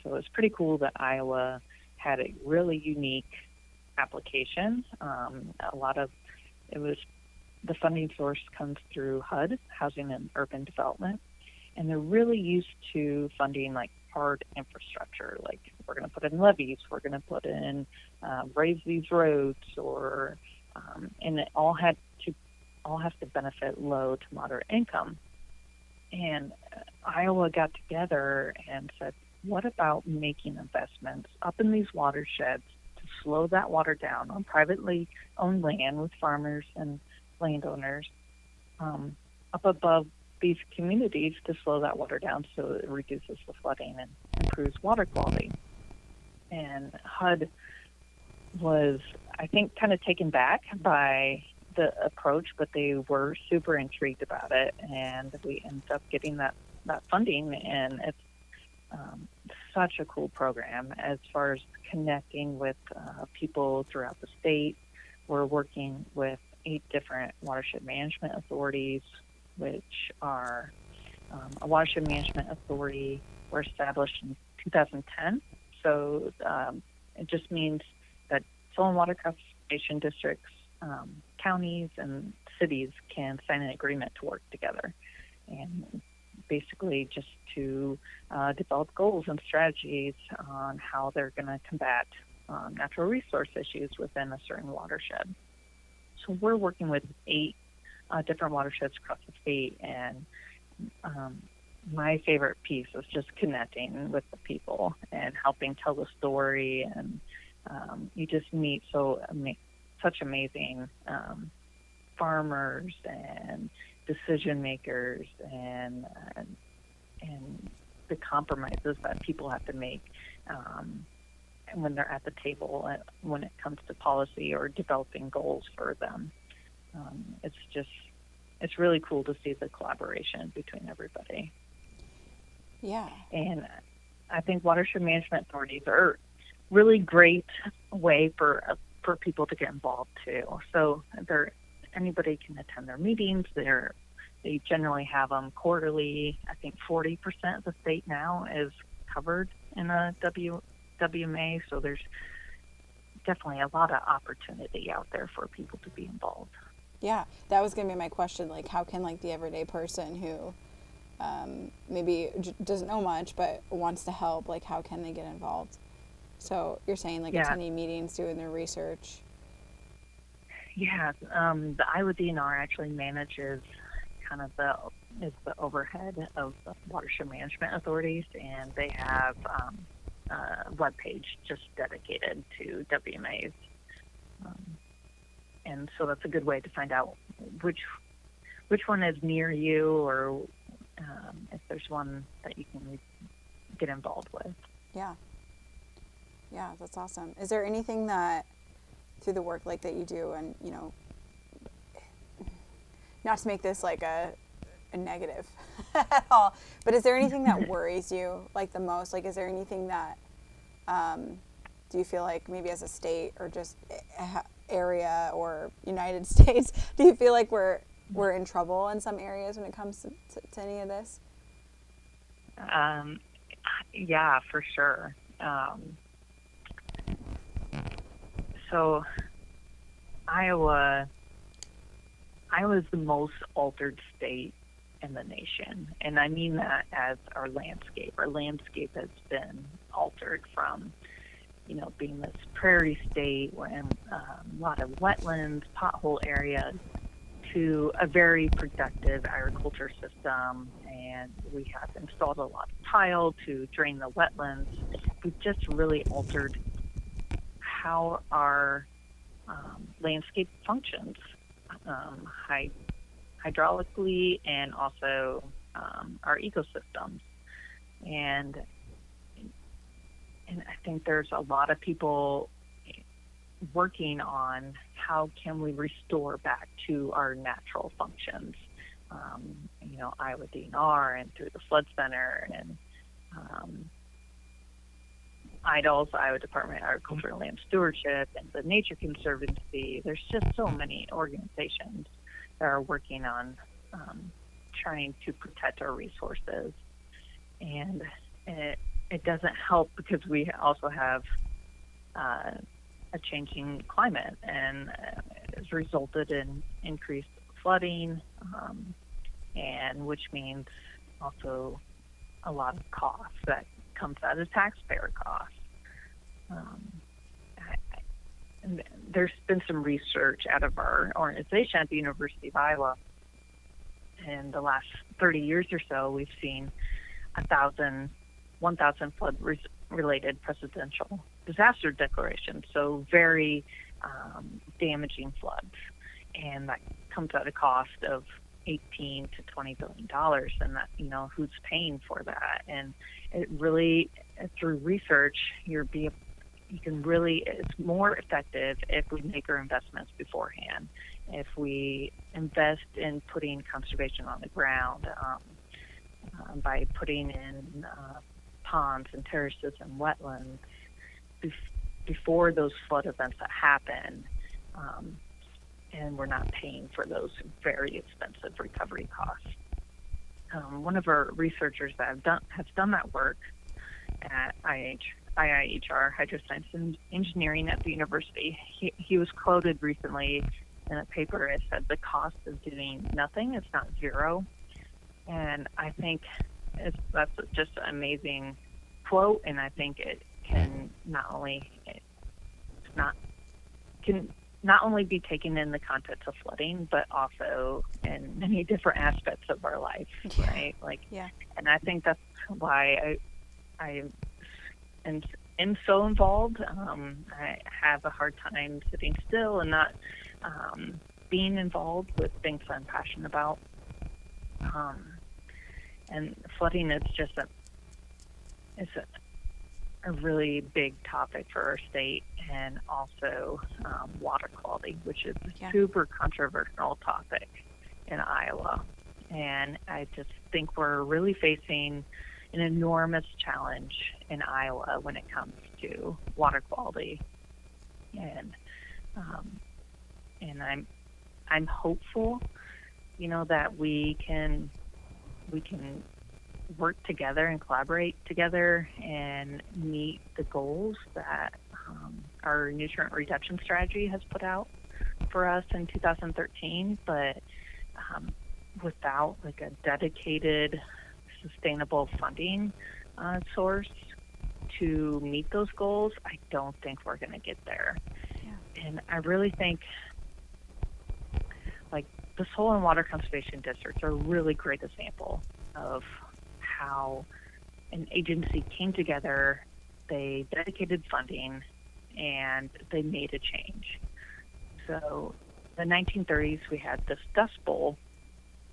So it was pretty cool that Iowa had a really unique application. Um, a lot of it was the funding source comes through HUD, Housing and Urban Development, and they're really used to funding like hard infrastructure. Like we're going to put in levees, we're going to put in uh, raise these roads, or um, and it all had to all has to benefit low to moderate income. And uh, Iowa got together and said, what about making investments up in these watersheds to slow that water down on privately owned land with farmers and landowners um, up above these communities to slow that water down so it reduces the flooding and improves water quality. And HUD was, I think, kind of taken back by the approach, but they were super intrigued about it, and we ended up getting that that funding, and it's um, such a cool program as far as connecting with uh, people throughout the state. We're working with eight different watershed management authorities, which are um, a watershed management authority were established in 2010. So um, it just means that soil and water conservation districts, um, counties, and cities can sign an agreement to work together. And basically just to uh, develop goals and strategies on how they're going to combat um, natural resource issues within a certain watershed. So we're working with eight uh, different watersheds across the state, and um, my favorite piece is just connecting with the people and helping tell the story, and um, you just meet so such amazing um, farmers and decision makers and, and the compromises that people have to make um, when they're at the table when it comes to policy or developing goals for them. Um, it's just it's really cool to see the collaboration between everybody. Yeah. And I think watershed management authorities are really great way for uh, for people to get involved too. So they're anybody can attend their meetings. They're they generally have them quarterly. I think 40% of the state now is covered in a W, WMA, so there's definitely a lot of opportunity out there for people to be involved. Yeah, that was gonna be my question. Like, how can like the everyday person who um, maybe j- doesn't know much but wants to help, like, how can they get involved? So you're saying like Yeah. attending meetings, doing their research. Yeah, um, the Iowa DNR actually manages kind of the is the overhead of the watershed management authorities, and they have um, a web page just dedicated to WMAs. Um, and so that's a good way to find out which which one is near you, or um, if there's one that you can get involved with. Yeah. Yeah, that's awesome. Is there anything that through the work like that you do and, you know, not to make this like a, a negative *laughs* at all, but is there anything that *laughs* worries you like the most? Like, is there anything that um, do you feel like maybe as a state or just area or United *laughs* States, do you feel like we're we're in trouble in some areas when it comes to, to, to any of this? Um, yeah, for sure. Um, so, Iowa, Iowa is the most altered state in the nation, and I mean that as our landscape. Our landscape has been altered from, you know, being this prairie state and um, a lot of wetlands, pothole areas, to a very productive agriculture system, and we have installed a lot of tile to drain the wetlands. We've just really altered how our um, landscape functions um, hy- hydraulically and also um, our ecosystems. And and I think there's a lot of people working on how can we restore back to our natural functions. Um, you know, Iowa DNR and through the Flood Center and um, Iowa Department of Agriculture and Land Stewardship, and the Nature Conservancy. There's just so many organizations that are working on um, trying to protect our resources. And it, it doesn't help because we also have uh, a changing climate, and uh, it's resulted in increased flooding, um, and which means also a lot of costs that comes out of taxpayer costs. Um, there's been some research out of our organization at the University of Iowa. In the last 30 years or so, we've seen a thousand, 1,000 flood-related presidential disaster declaration, So very um, damaging floods, and that comes at a cost of 18 to 20 billion dollars. And that you know who's paying for that? And it really through research you're be you can really it's more effective if we make our investments beforehand. If we invest in putting conservation on the ground um, um, by putting in uh, ponds and terraces and wetlands bef- before those flood events that happen. Um, and we're not paying for those very expensive recovery costs. Um, one of our researchers that have done has done that work at IH, IIHR Hydroscience and Engineering at the university. He, he was quoted recently in a paper. It said the cost of doing nothing is not zero, and I think it's, that's just an amazing quote. And I think it can not only it's not can not only be taken in the context of flooding, but also in many different aspects of our life, Yeah. right? Like, Yeah. and I think that's why I, I am, am so involved. Um, I have a hard time sitting still and not um, being involved with things I'm passionate about. Um, and flooding is just a, it's a, a really big topic for our state and also um, water quality, which is a Yeah. super controversial topic in Iowa. And I just think we're really facing an enormous challenge in Iowa when it comes to water quality. And um, and I'm I'm hopeful, you know, that we can we can work together and collaborate together and meet the goals that um, our nutrient reduction strategy has put out for us in 2013. But um, without like a dedicated, sustainable funding uh, source to meet those goals, I don't think we're going to get there. And I really think like the soil and water conservation districts are a really great example of how an agency came together, they dedicated funding, and they made a change. So, in the 1930s, we had this Dust Bowl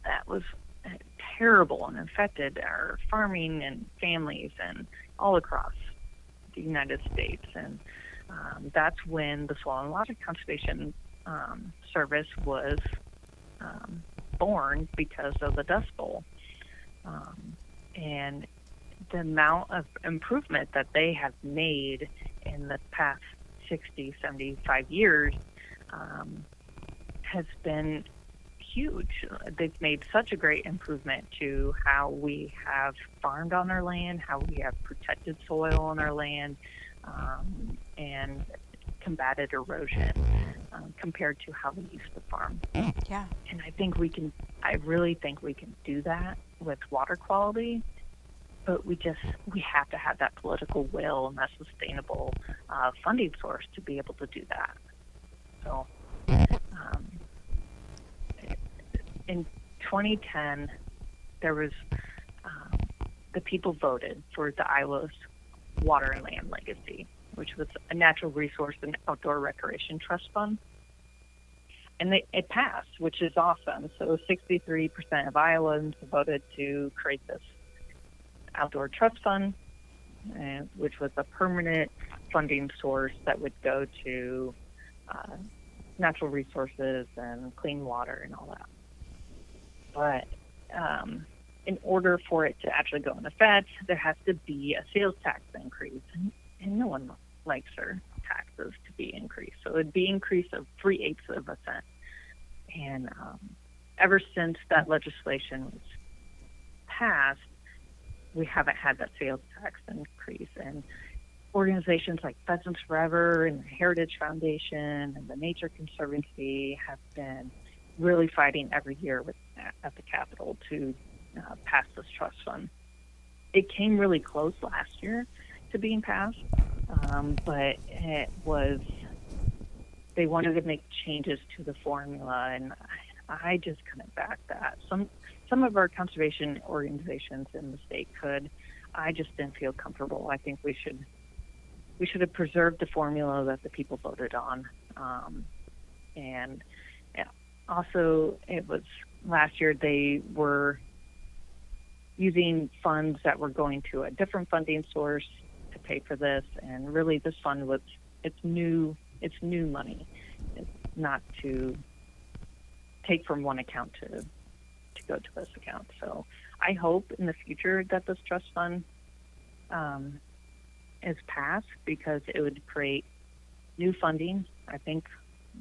that was terrible and affected our farming and families and all across the United States. And um, that's when the Soil and Water Conservation um, Service was um, born because of the Dust Bowl. Um, and the amount of improvement that they have made in the past 60, 75 years um, has been huge. They've made such a great improvement to how we have farmed on our land, how we have protected soil on our land, um, and combated erosion um, compared to how we used to farm. Yeah. And I think we can, I really think we can do that with water quality, but we just, we have to have that political will and that sustainable uh, funding source to be able to do that. So, um, in 2010, there was, um, the people voted for the Iowa's Water and Land Legacy, which was a natural resource and outdoor recreation trust fund and they, it passed, which is awesome. So 63% of Iowans voted to create this outdoor trust fund, uh, which was a permanent funding source that would go to uh, natural resources and clean water and all that. But um, in order for it to actually go into effect, there has to be a sales tax increase, and, and no one likes their taxes to be increased. So it'd be increase of three eighths of a cent. And um, ever since that legislation was passed, we haven't had that sales tax increase. And organizations like Pheasants Forever and the Heritage Foundation and the Nature Conservancy have been really fighting every year with, at the Capitol to uh, pass this trust fund. It came really close last year to being passed, um, but it was they wanted to make changes to the formula, and I just couldn't back that. Some some of our conservation organizations in the state could. I just didn't feel comfortable. I think we should we should have preserved the formula that the people voted on, um, and also it was last year they were using funds that were going to a different funding source pay for this, and really this fund was it's new it's new money. It's not to take from one account to to go to this account. So I hope in the future that this trust fund um, is passed because it would create new funding. I think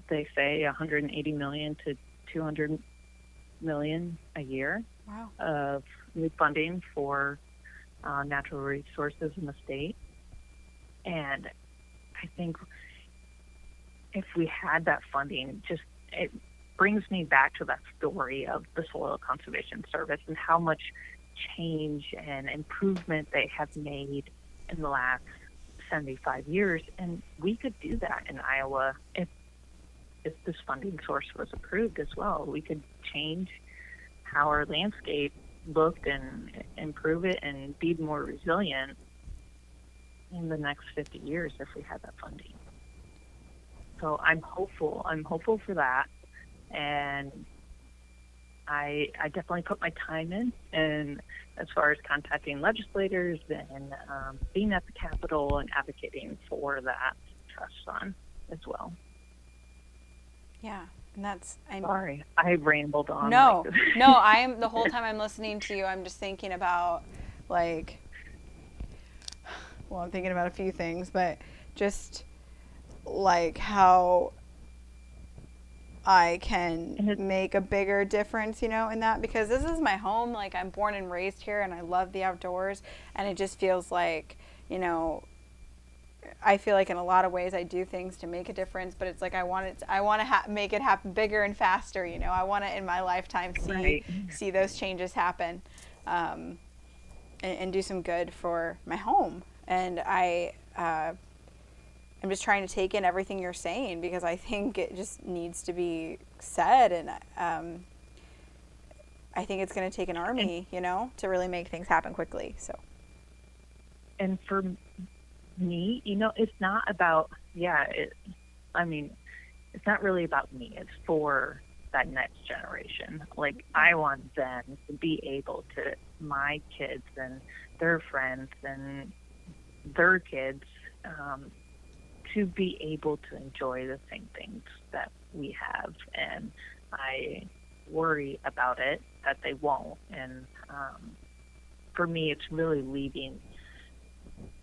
they say 180 million to 200 million a year Wow. of new funding for uh, natural resources in the state. And I think if we had that funding, just it brings me back to that story of the Soil Conservation Service and how much change and improvement they have made in the last 75 years. And we could do that in Iowa if if this funding source was approved as well. We could change how our landscape looked and improve it and be more resilient in the next 50 years if we had that funding. So I'm hopeful. I'm hopeful for that. And I, I definitely put my time in, and as far as contacting legislators and um, being at the Capitol and advocating for that trust fund as well. Yeah. And that's I'm Sorry, I rambled on. No, like no, *laughs* I'm the whole time I'm listening to you, I'm just thinking about like well, I'm thinking about a few things, but just like how I can make a bigger difference, you know, in that because this is my home. Like I'm born and raised here and I love the outdoors and it just feels like, you know, I feel like in a lot of ways I do things to make a difference, but it's like I want it. To, I want to ha- make it happen bigger and faster. You know, I want to in my lifetime see Right. see those changes happen, um, and, and do some good for my home. And I, uh, I'm just trying to take in everything you're saying because I think it just needs to be said, and um, I think it's going to take an army, you know, to really make things happen quickly. So and for me, you know, it's not about yeah. It, I mean, it's not really about me. It's for that next generation. Like I want them to be able to my kids and their friends and their kids um, to be able to enjoy the same things that we have. And I worry about it that they won't. And um, for me, it's really leaving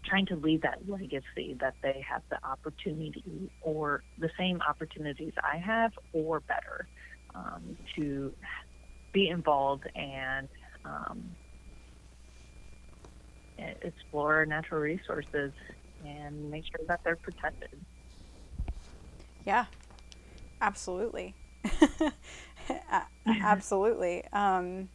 trying to leave that legacy that they have the opportunity or the same opportunities I have or better um, to be involved and um, explore natural resources and make sure that they're protected. Yeah, absolutely. *laughs* *laughs* Absolutely. Um,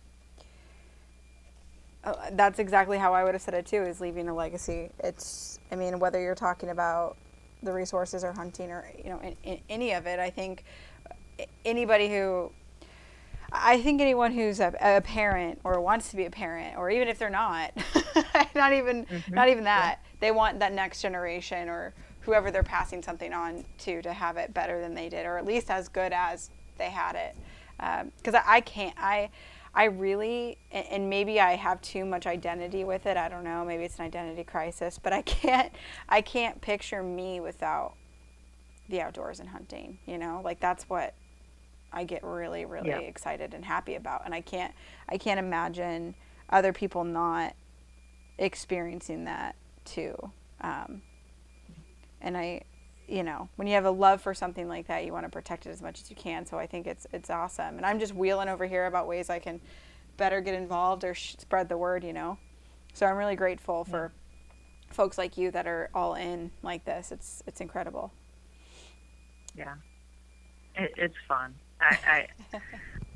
uh, that's exactly how I would have said it too. Is leaving a legacy. It's. I mean, whether you're talking about the resources or hunting or you know in, in any of it, I think anybody who. I think anyone who's a, a parent or wants to be a parent, or even if they're not, *laughs* not even mm-hmm. not even that, they want that next generation or whoever they're passing something on to to have it better than they did, or at least as good as they had it. Um, because I, I can't, I, I really, and, and maybe I have too much identity with it. I don't know. Maybe it's an identity crisis, but I can't, I can't picture me without the outdoors and hunting. You know, like that's what I get really, really Yeah. excited and happy about. And I can't, I can't imagine other people not experiencing that too. Um, and I, you know, when you have a love for something like that, you want to protect it as much as you can. So I think it's it's awesome. And I'm just wheeling over here about ways I can better get involved or sh- spread the word. You know, so I'm really grateful for folks like you that are all in like this. It's it's incredible. Yeah, it, it's fun. I, I,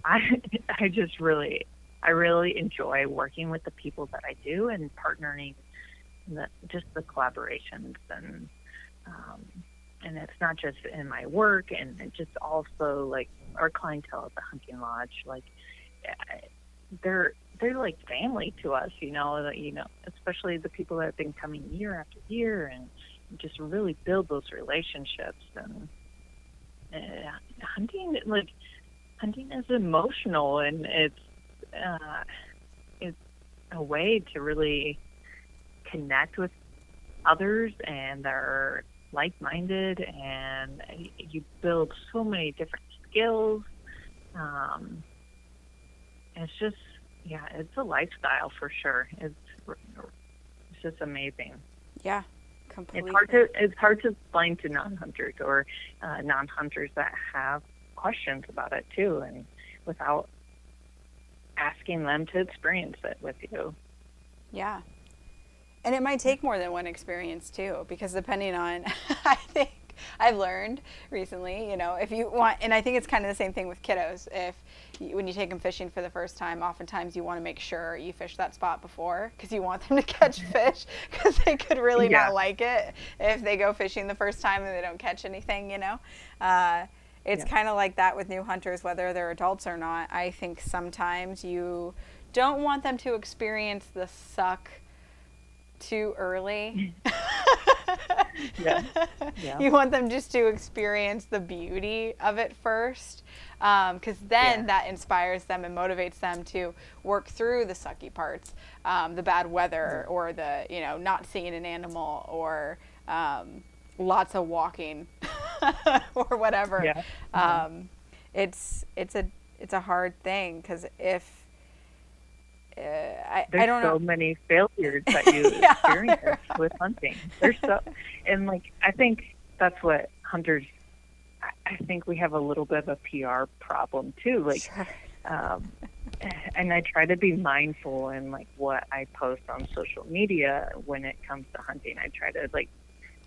I, I just really, I really enjoy working with the people that I do and partnering, the, just the collaborations and, um, and it's not just in my work and just also like our clientele at the hunting lodge, like they're they're like family to us, you know. You know, especially the people that have been coming year after year and just really build those relationships and uh, hunting like hunting is emotional and it's uh, it's a way to really connect with others and they're like-minded and you build so many different skills. Um, it's just yeah it's a lifestyle for sure. It's just amazing. Yeah, completely. It's hard to it's hard to explain to non-hunters or uh, non-hunters that have questions about it too, and without asking them to experience it with you. Yeah. And it might take more than one experience too, because depending on, *laughs* I think I've learned recently, you know, if you want, and I think it's kind of the same thing with kiddos. If you, when you take them fishing for the first time, oftentimes you want to make sure you fish that spot before because you want them to *laughs* catch fish because they could really Yeah. not like it if they go fishing the first time and they don't catch anything, you know. Uh, it's Yeah. kind of like that with new hunters, whether they're adults or not. I think sometimes you don't want them to experience the suck too early. *laughs* Yeah. *laughs* Yeah. You want them just to experience the beauty of it first, because then Yeah. that inspires them and motivates them to work through the sucky parts, um, the bad weather, or the you know not seeing an animal, or um, lots of walking, *laughs* or whatever. Yeah. Um, it's it's a it's a hard thing because if uh, I, There's I don't so know. many failures that *laughs* you Yeah, experience with hunting. There's so, and like I think that's what hunters. I- think we have a little bit of a PR problem too. Like, Sure. um, and I try to be mindful in like what I post on social media when it comes to hunting. I try to like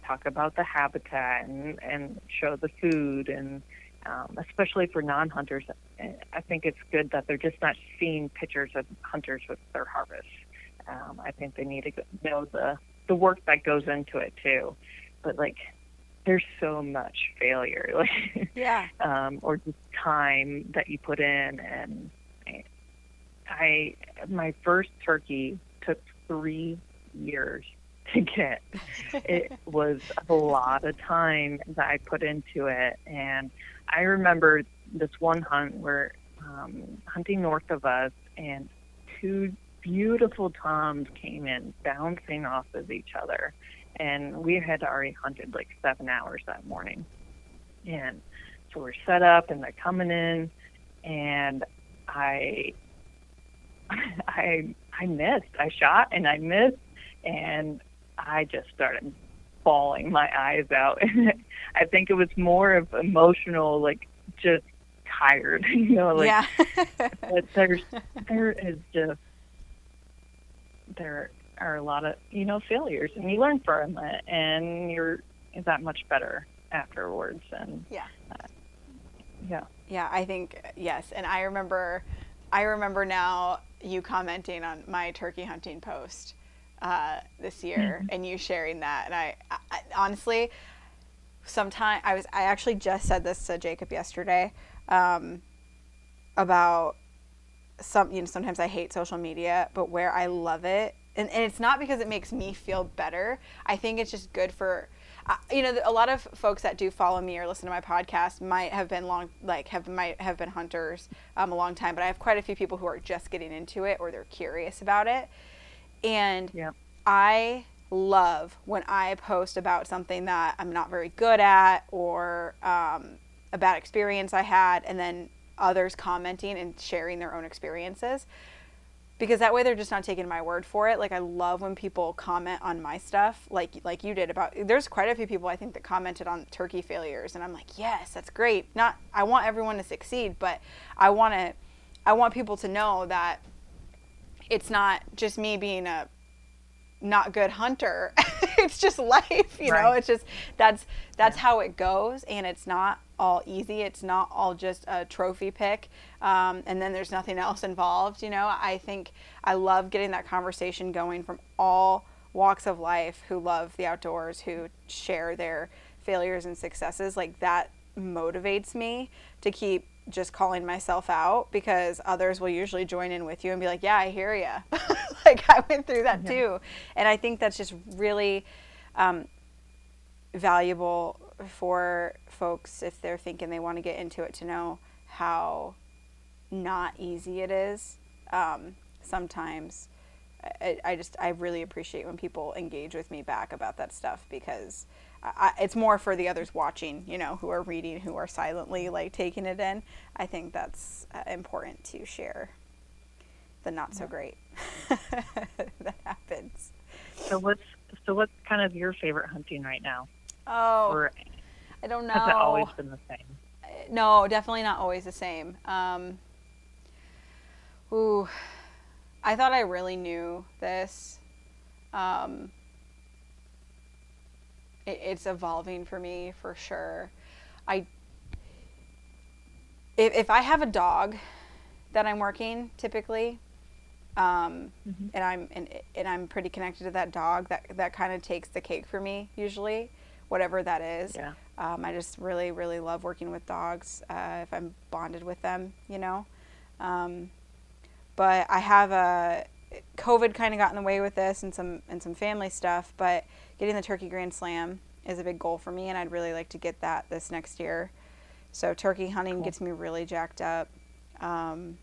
talk about the habitat and and show the food and um, especially for non-hunters, I think it's good that they're just not seeing pictures of hunters with their harvest. Um, I think they need to know the the work that goes into it too. But like, there's so much failure, *laughs* like, Yeah. um, or just time that you put in. And I, I my first turkey took three years *laughs* to get. it *laughs* was a lot of time that I put into it, and I remember this one hunt where um, hunting north of us, and two beautiful toms came in bouncing off of each other, and we had already hunted like seven hours that morning, and so we're set up, and they're coming in, and I, *laughs* I, I missed. I shot and I missed, and I just started bawling my eyes out. *laughs* I think it was more of emotional, like just tired, *laughs* you know, like yeah. *laughs* but there's there is just there are a lot of you know failures, and you learn from it, and you're that much better afterwards. And Yeah. uh, yeah, Yeah, I think yes, and I remember, I remember now you commenting on my turkey hunting post uh, this year, and you sharing that, and I, I, I honestly, sometimes I was I actually just said this to Jacob yesterday um, about some you know sometimes I hate social media, but where I love it, and, and it's not because it makes me feel better. I think it's just good for uh, you know a lot of folks that do follow me or listen to my podcast might have been long like have might have been hunters um, a long time, but I have quite a few people who are just getting into it or they're curious about it, and yeah, I love when I post about something that I'm not very good at or um, a bad experience I had, and then others commenting and sharing their own experiences. Because that way they're just not taking my word for it. Like I love when people comment on my stuff, like like you did about. There's quite a few people I think that commented on turkey failures, and I'm like, yes, that's great. Not I want everyone to succeed, but I want to, I want people to know that it's not just me being a not good hunter. *laughs* it's just life, you know. It's just that's that's how it goes, and it's not all easy. It's not all just a trophy pick, um, and then there's nothing else involved. You know, I think I love getting that conversation going from all walks of life who love the outdoors, who share their failures and successes. Like that motivates me to keep just calling myself out because others will usually join in with you and be like, "Yeah, I hear you." *laughs* like I went through that too, and I think that's just really um, valuable for folks if they're thinking they want to get into it to know how not easy it is. Um, sometimes I, I just I really appreciate when people engage with me back about that stuff because I, it's more for the others watching, you know, who are reading, who are silently like taking it in. I think that's uh, important to share the not so great *laughs* that happens. So what's so what's kind of your favorite hunting right now? Oh, Or I don't know. has it always been the same? no, definitely not always the same. Um, ooh, I thought I really knew this. Um, it, it's evolving for me for sure. I if, if I have a dog that I'm working typically, um, and I'm and, and I'm pretty connected to that dog, that that kind of takes the cake for me usually, whatever that is. Yeah. Um, I just really really love working with dogs. Uh, if I'm bonded with them, you know. Um, but I have a COVID kind of got in the way with this and some and some family stuff. But getting the Turkey Grand Slam is a big goal for me, and I'd really like to get that this next year. So turkey hunting gets me really jacked up. Um,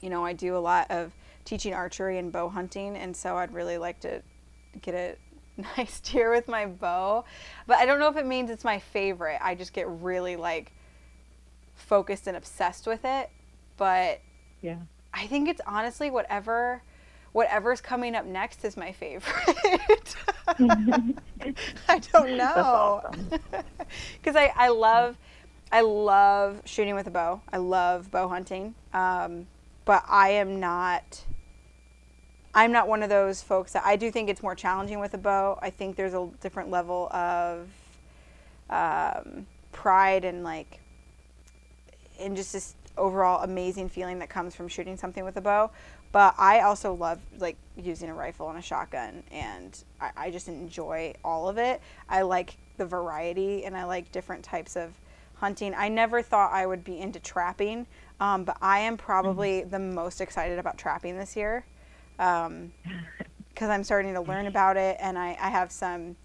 you know, I do a lot of teaching archery and bow hunting, and so I'd really like to get a *laughs* nice deer with my bow. But I don't know if it means it's my favorite. I just get really like focused and obsessed with it. But Yeah. I think it's honestly whatever whatever's coming up next is my favorite. *laughs* I don't know. awesome. *laughs* Because I, I love I love shooting with a bow. I love bow hunting. Um, but I am not I'm not one of those folks that I do think it's more challenging with a bow. I think there's a different level of um, pride and like and just this overall amazing feeling that comes from shooting something with a bow. But I also love like using a rifle and a shotgun, and I, I just enjoy all of it. I like the variety, and I like different types of hunting. I never thought I would be into trapping, um, but I am probably the most excited about trapping this year *laughs* because I'm starting to learn about it, and I, I have some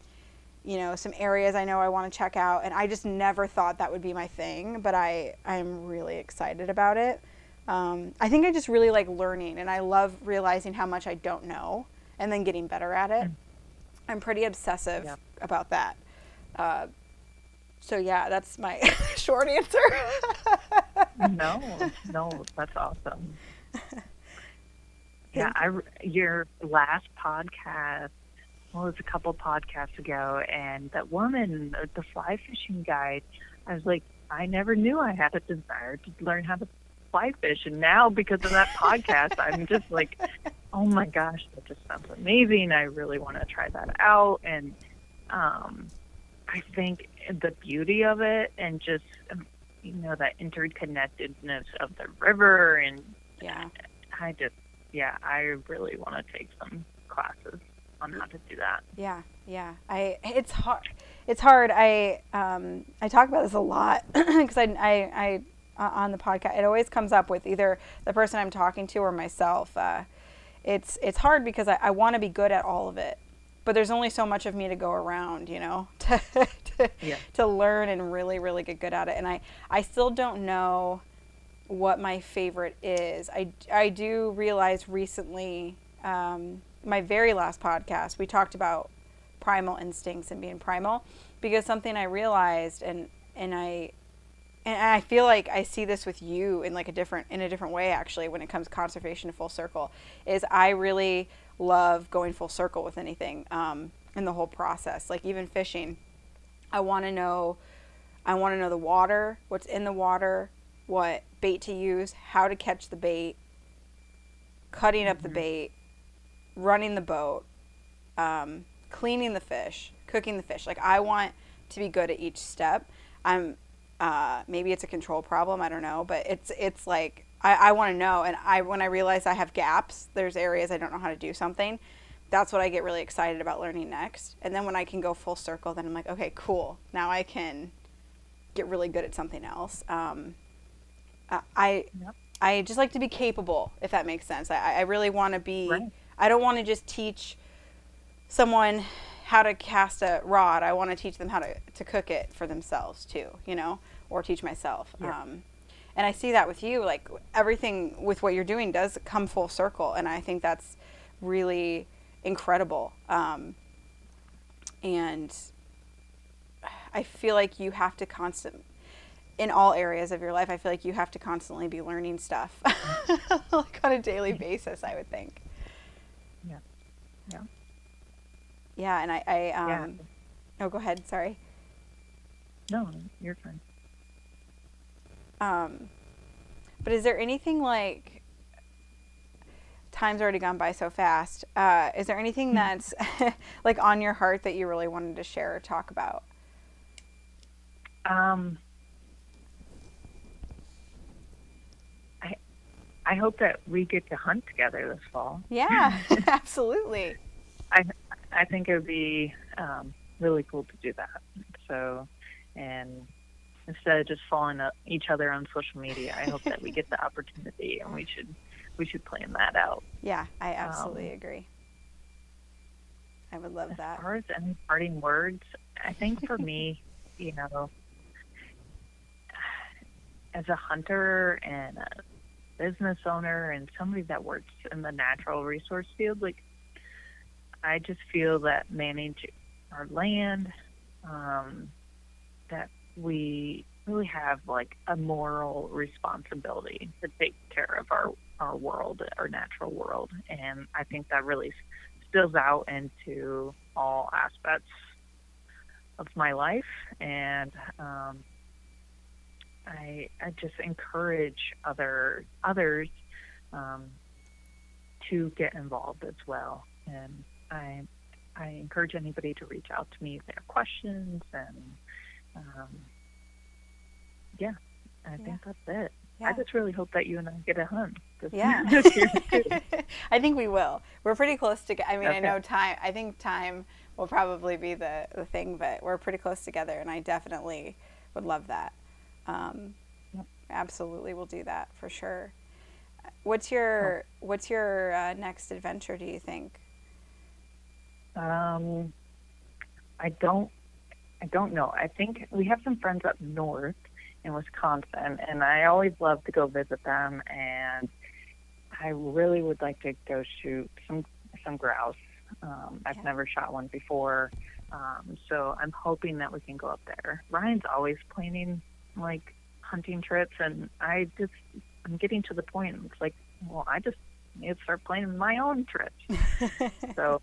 you know some areas I know I want to check out and I just never thought that would be my thing but I I'm really excited about it um, I think I just really like learning and I love realizing how much I don't know and then getting better at it. I'm pretty obsessive Yep. about that. Uh, so yeah that's my *laughs* short answer. No, no, that's awesome. *laughs* Yeah, I your last podcast well, it was a couple podcasts ago, and that woman, uh, the fly fishing guide, I was like, I never knew I had a desire to learn how to fly fish, and now because of that *laughs* podcast, I'm just like, oh my gosh, that just sounds amazing. I really want to try that out, and um, I think the beauty of it, and just um, you know that interconnectedness of the river, and yeah I just, yeah, I really want to take some classes on how to do that. Yeah, yeah. I it's hard. It's hard. I um I talk about this a lot *clears throat* because I I I uh, on the podcast it always comes up with either the person I'm talking to or myself. Uh, it's it's hard because I, I want to be good at all of it, but there's only so much of me to go around, you know, *laughs* to to, Yeah. to learn and really really get good at it. And I I still don't know what my favorite is. I, I do realize recently, um, my very last podcast, we talked about primal instincts and being primal because something I realized and, and I, and I feel like I see this with you in like a different, in a different way actually when it comes to conservation to full circle is I really love going full circle with anything, um, in the whole process, like even fishing. I want to know I want to know the water, what's in the water, what bait to use, how to catch the bait, cutting up the bait, running the boat, um, cleaning the fish, cooking the fish. Like I want to be good at each step. I'm uh, maybe it's a control problem. I don't know, but it's it's like I, I want to know. And I when I realize I have gaps, there's areas I don't know how to do something. That's what I get really excited about learning next. And then when I can go full circle, then I'm like, okay, cool. Now I can get really good at something else. Um, I- I Yep. I just like to be capable, if that makes sense. I, I really want to be. Right. I don't want to just teach someone how to cast a rod. I want to teach them how to, to cook it for themselves too, you know, or teach myself. Yeah. Um, and I see that with you, like everything with what you're doing does come full circle, and I think that's really incredible. Um, and I feel like you have to constant in all areas of your life. I feel like you have to constantly be learning stuff, *laughs* like on a daily basis. I would think. Yeah. Yeah. Yeah, and I, I um, Yeah. oh, go ahead. Sorry. No, you're fine. Um, but is there anything like time's already gone by so fast? Uh, is there anything that's *laughs* like on your heart that you really wanted to share or talk about? Um, I I hope that we get to hunt together this fall. Yeah, *laughs* *laughs* absolutely. I I think it would be um, really cool to do that. So, and instead of just following up each other on social media, I hope that we get the opportunity, and we should we should plan that out. Yeah, I absolutely agree. I would love As that. far as any parting words, I think for me, *laughs* you know, as a hunter and a business owner and somebody that works in the natural resource field, like I just feel that manage our land, um, that we really have like a moral responsibility to take care of our our world, our natural world, and I think that really spills out into all aspects of my life. And um, I, I just encourage other others um, to get involved as well. And I I encourage anybody to reach out to me if they have questions and um, yeah I think that's it I just really hope that you and I get a hunt Yeah. *laughs* this year too. *laughs* I think we will. We're pretty close to. I mean, I know time. I think time will probably be the the thing, but we're pretty close together, and I definitely would love that. Um, Absolutely, we'll do that for sure. What's your What's your uh, next adventure? Do you think? Um, I don't, I don't know. I think we have some friends up north in Wisconsin, and I always love to go visit them. And I really would like to go shoot some some grouse. Um, I've Yeah. never shot one before, um, so I'm hoping that we can go up there. Ryan's always planning like hunting trips, and I just I'm getting to the point. It's like, well, I just need to start planning my own trips. *laughs* so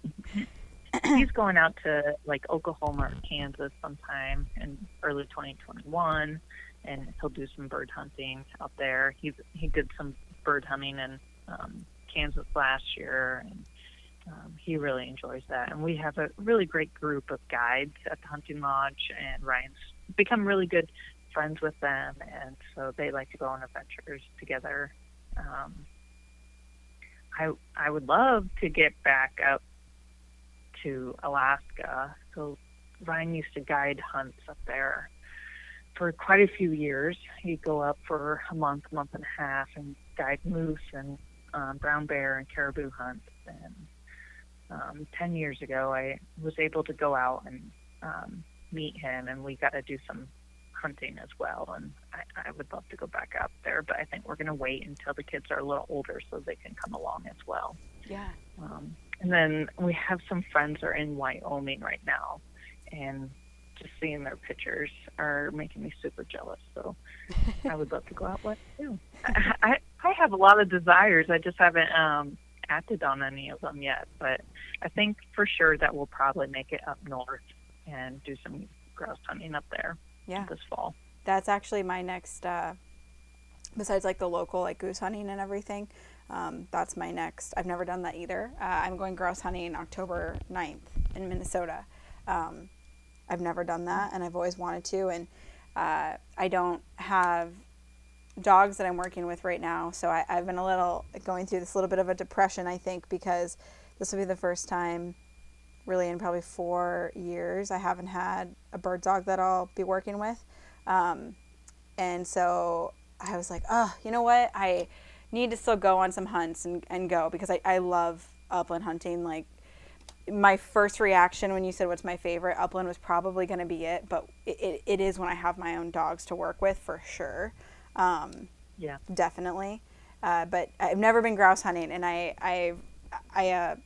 he's going out to like Oklahoma or Kansas sometime in early 2021, and he'll do some bird hunting out there. He's he did some bird hunting in um, Kansas last year, and um, he really enjoys that. And we have a really great group of guides at the hunting lodge, and Ryan's become really good friends with them, and so they like to go on adventures together. Um, I I would love to get back up to Alaska. So Ryan used to guide hunts up there for quite a few years. He'd go up for a month, month and a half, and guide moose and um, brown bear and caribou hunts. And um, ten years ago, I was able to go out and um, meet him, and we got to do some hunting as well. And I, I would love to go back up there, but I think we're going to wait until the kids are a little older so they can come along as well. Yeah. Um, and then we have some friends are in Wyoming right now, and just seeing their pictures are making me super jealous. So I would love to go out west too. I, I I have a lot of desires. I just haven't um, acted on any of them yet. But I think for sure that we'll probably make it up north and do some grouse hunting up there Yeah. this fall. That's actually my next. Uh, besides like the local like goose hunting and everything, um, that's my next. I've never done that either. Uh, I'm going grouse hunting October 9th in Minnesota. Um, I've never done that, and I've always wanted to. And uh, I don't have dogs that I'm working with right now, so I, I've been a little going through this little bit of a depression. I think because this will be the first time, really in probably four years, I haven't had a bird dog that I'll be working with. Um, and so I was like, oh, you know what? I need to still go on some hunts and, and go because I, I love upland hunting. Like, my first reaction when you said what's my favorite, upland was probably going to be it, but it, it, it is when I have my own dogs to work with for sure. Um, Yeah. definitely. Uh, but I've never been grouse hunting, and I I I uh,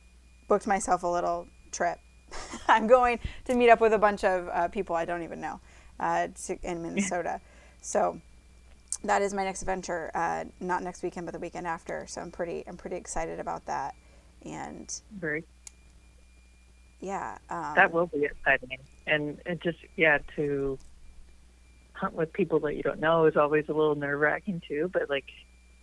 booked myself a little trip. *laughs* I'm going to meet up with a bunch of uh, people I don't even know uh, to, in *laughs* Minnesota. so that is my next adventure. Uh, not next weekend, but the weekend after. So I'm pretty I'm pretty excited about that. And Very yeah, um, that will be exciting. And it just, yeah, to hunt with people that you don't know is always a little nerve wracking too, but like,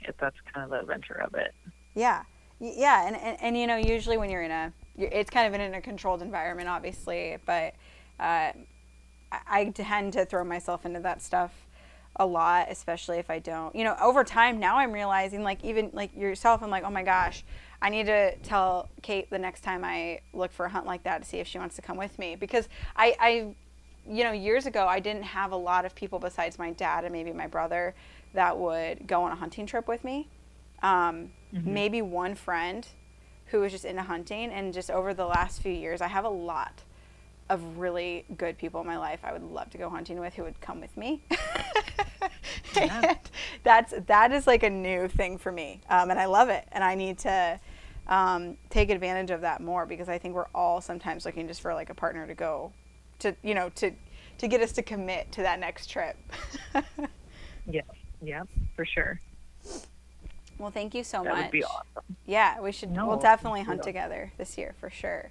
it, that's kind of the adventure of it. Yeah, yeah, and, and, and you know, usually when you're in a, you're, it's kind of in a controlled environment, obviously, but uh, I, I tend to throw myself into that stuff a lot, especially if I don't. You know, over time now I'm realizing, like even like yourself, I'm like, oh my gosh, I need to tell Kate the next time I look for a hunt like that to see if she wants to come with me because I, I you know, years ago I didn't have a lot of people besides my dad and maybe my brother that would go on a hunting trip with me. Um, mm-hmm. Maybe one friend who was just into hunting, and just over the last few years, I have a lot of really good people in my life I would love to go hunting with who would come with me. *laughs* yeah. *laughs* that's that is like a new thing for me, um, and I love it. And I need to um, take advantage of that more because I think we're all sometimes looking just for like a partner to go to, you know, to to get us to commit to that next trip. *laughs* yeah, yeah, for sure. Well, thank you so that much. That would be awesome. Yeah, we should. No, we'll definitely hunt together this year for sure.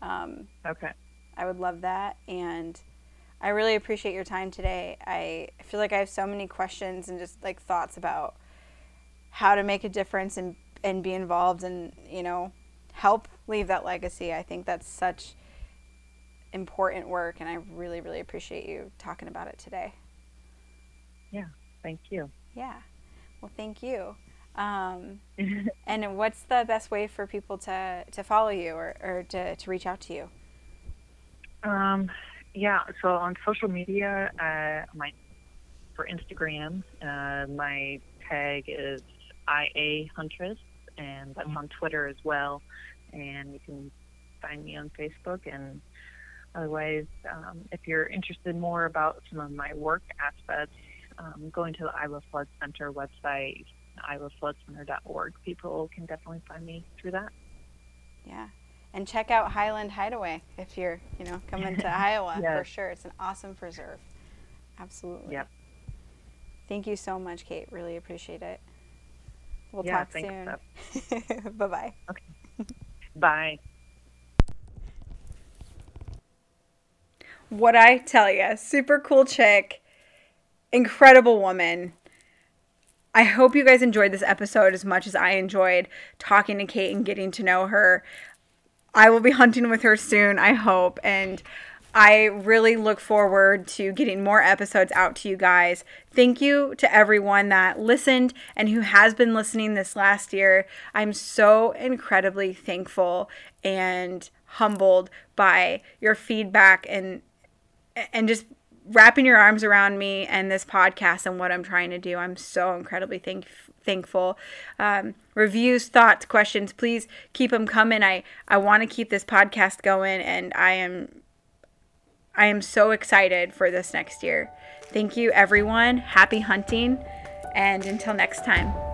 Um, okay. I would love that, and I really appreciate your time today. I feel like I have so many questions and just like thoughts about how to make a difference and and be involved and you know help leave that legacy. I think that's such important work, and I really really appreciate you talking about it today. Yeah, thank you. Yeah, well, thank you. Um, *laughs* and what's the best way for people to, to follow you or, or to, to reach out to you? Um, yeah, so on social media, uh, my for Instagram, uh, my tag is IA Huntress, and that's on Twitter as well. And you can find me on Facebook. And otherwise, um, if you're interested more about some of my work aspects, um, going to the Iowa Flood Center website, iowafloodcenter.org, people can definitely find me through that. Yeah and check out Highland Hideaway if you're, you know, coming to *laughs* Iowa yes. for sure. It's an awesome preserve. Absolutely. Yep. Thank you so much, Kate. Really appreciate it. We'll yeah, talk soon. *laughs* bye bye. Okay. Bye. What I tell you, super cool chick, incredible woman. I hope you guys enjoyed this episode as much as I enjoyed talking to Kate and getting to know her. I will be hunting with her soon, I hope. And I really look forward to getting more episodes out to you guys. Thank you to everyone that listened and who has been listening this last year. I'm so incredibly thankful and humbled by your feedback and and just wrapping your arms around me and this podcast and what I'm trying to do. I'm so incredibly thank- thankful. Um, reviews, thoughts, questions, please keep them coming. I, I want to keep this podcast going and I am I am so excited for this next year. Thank you everyone. Happy hunting and until next time.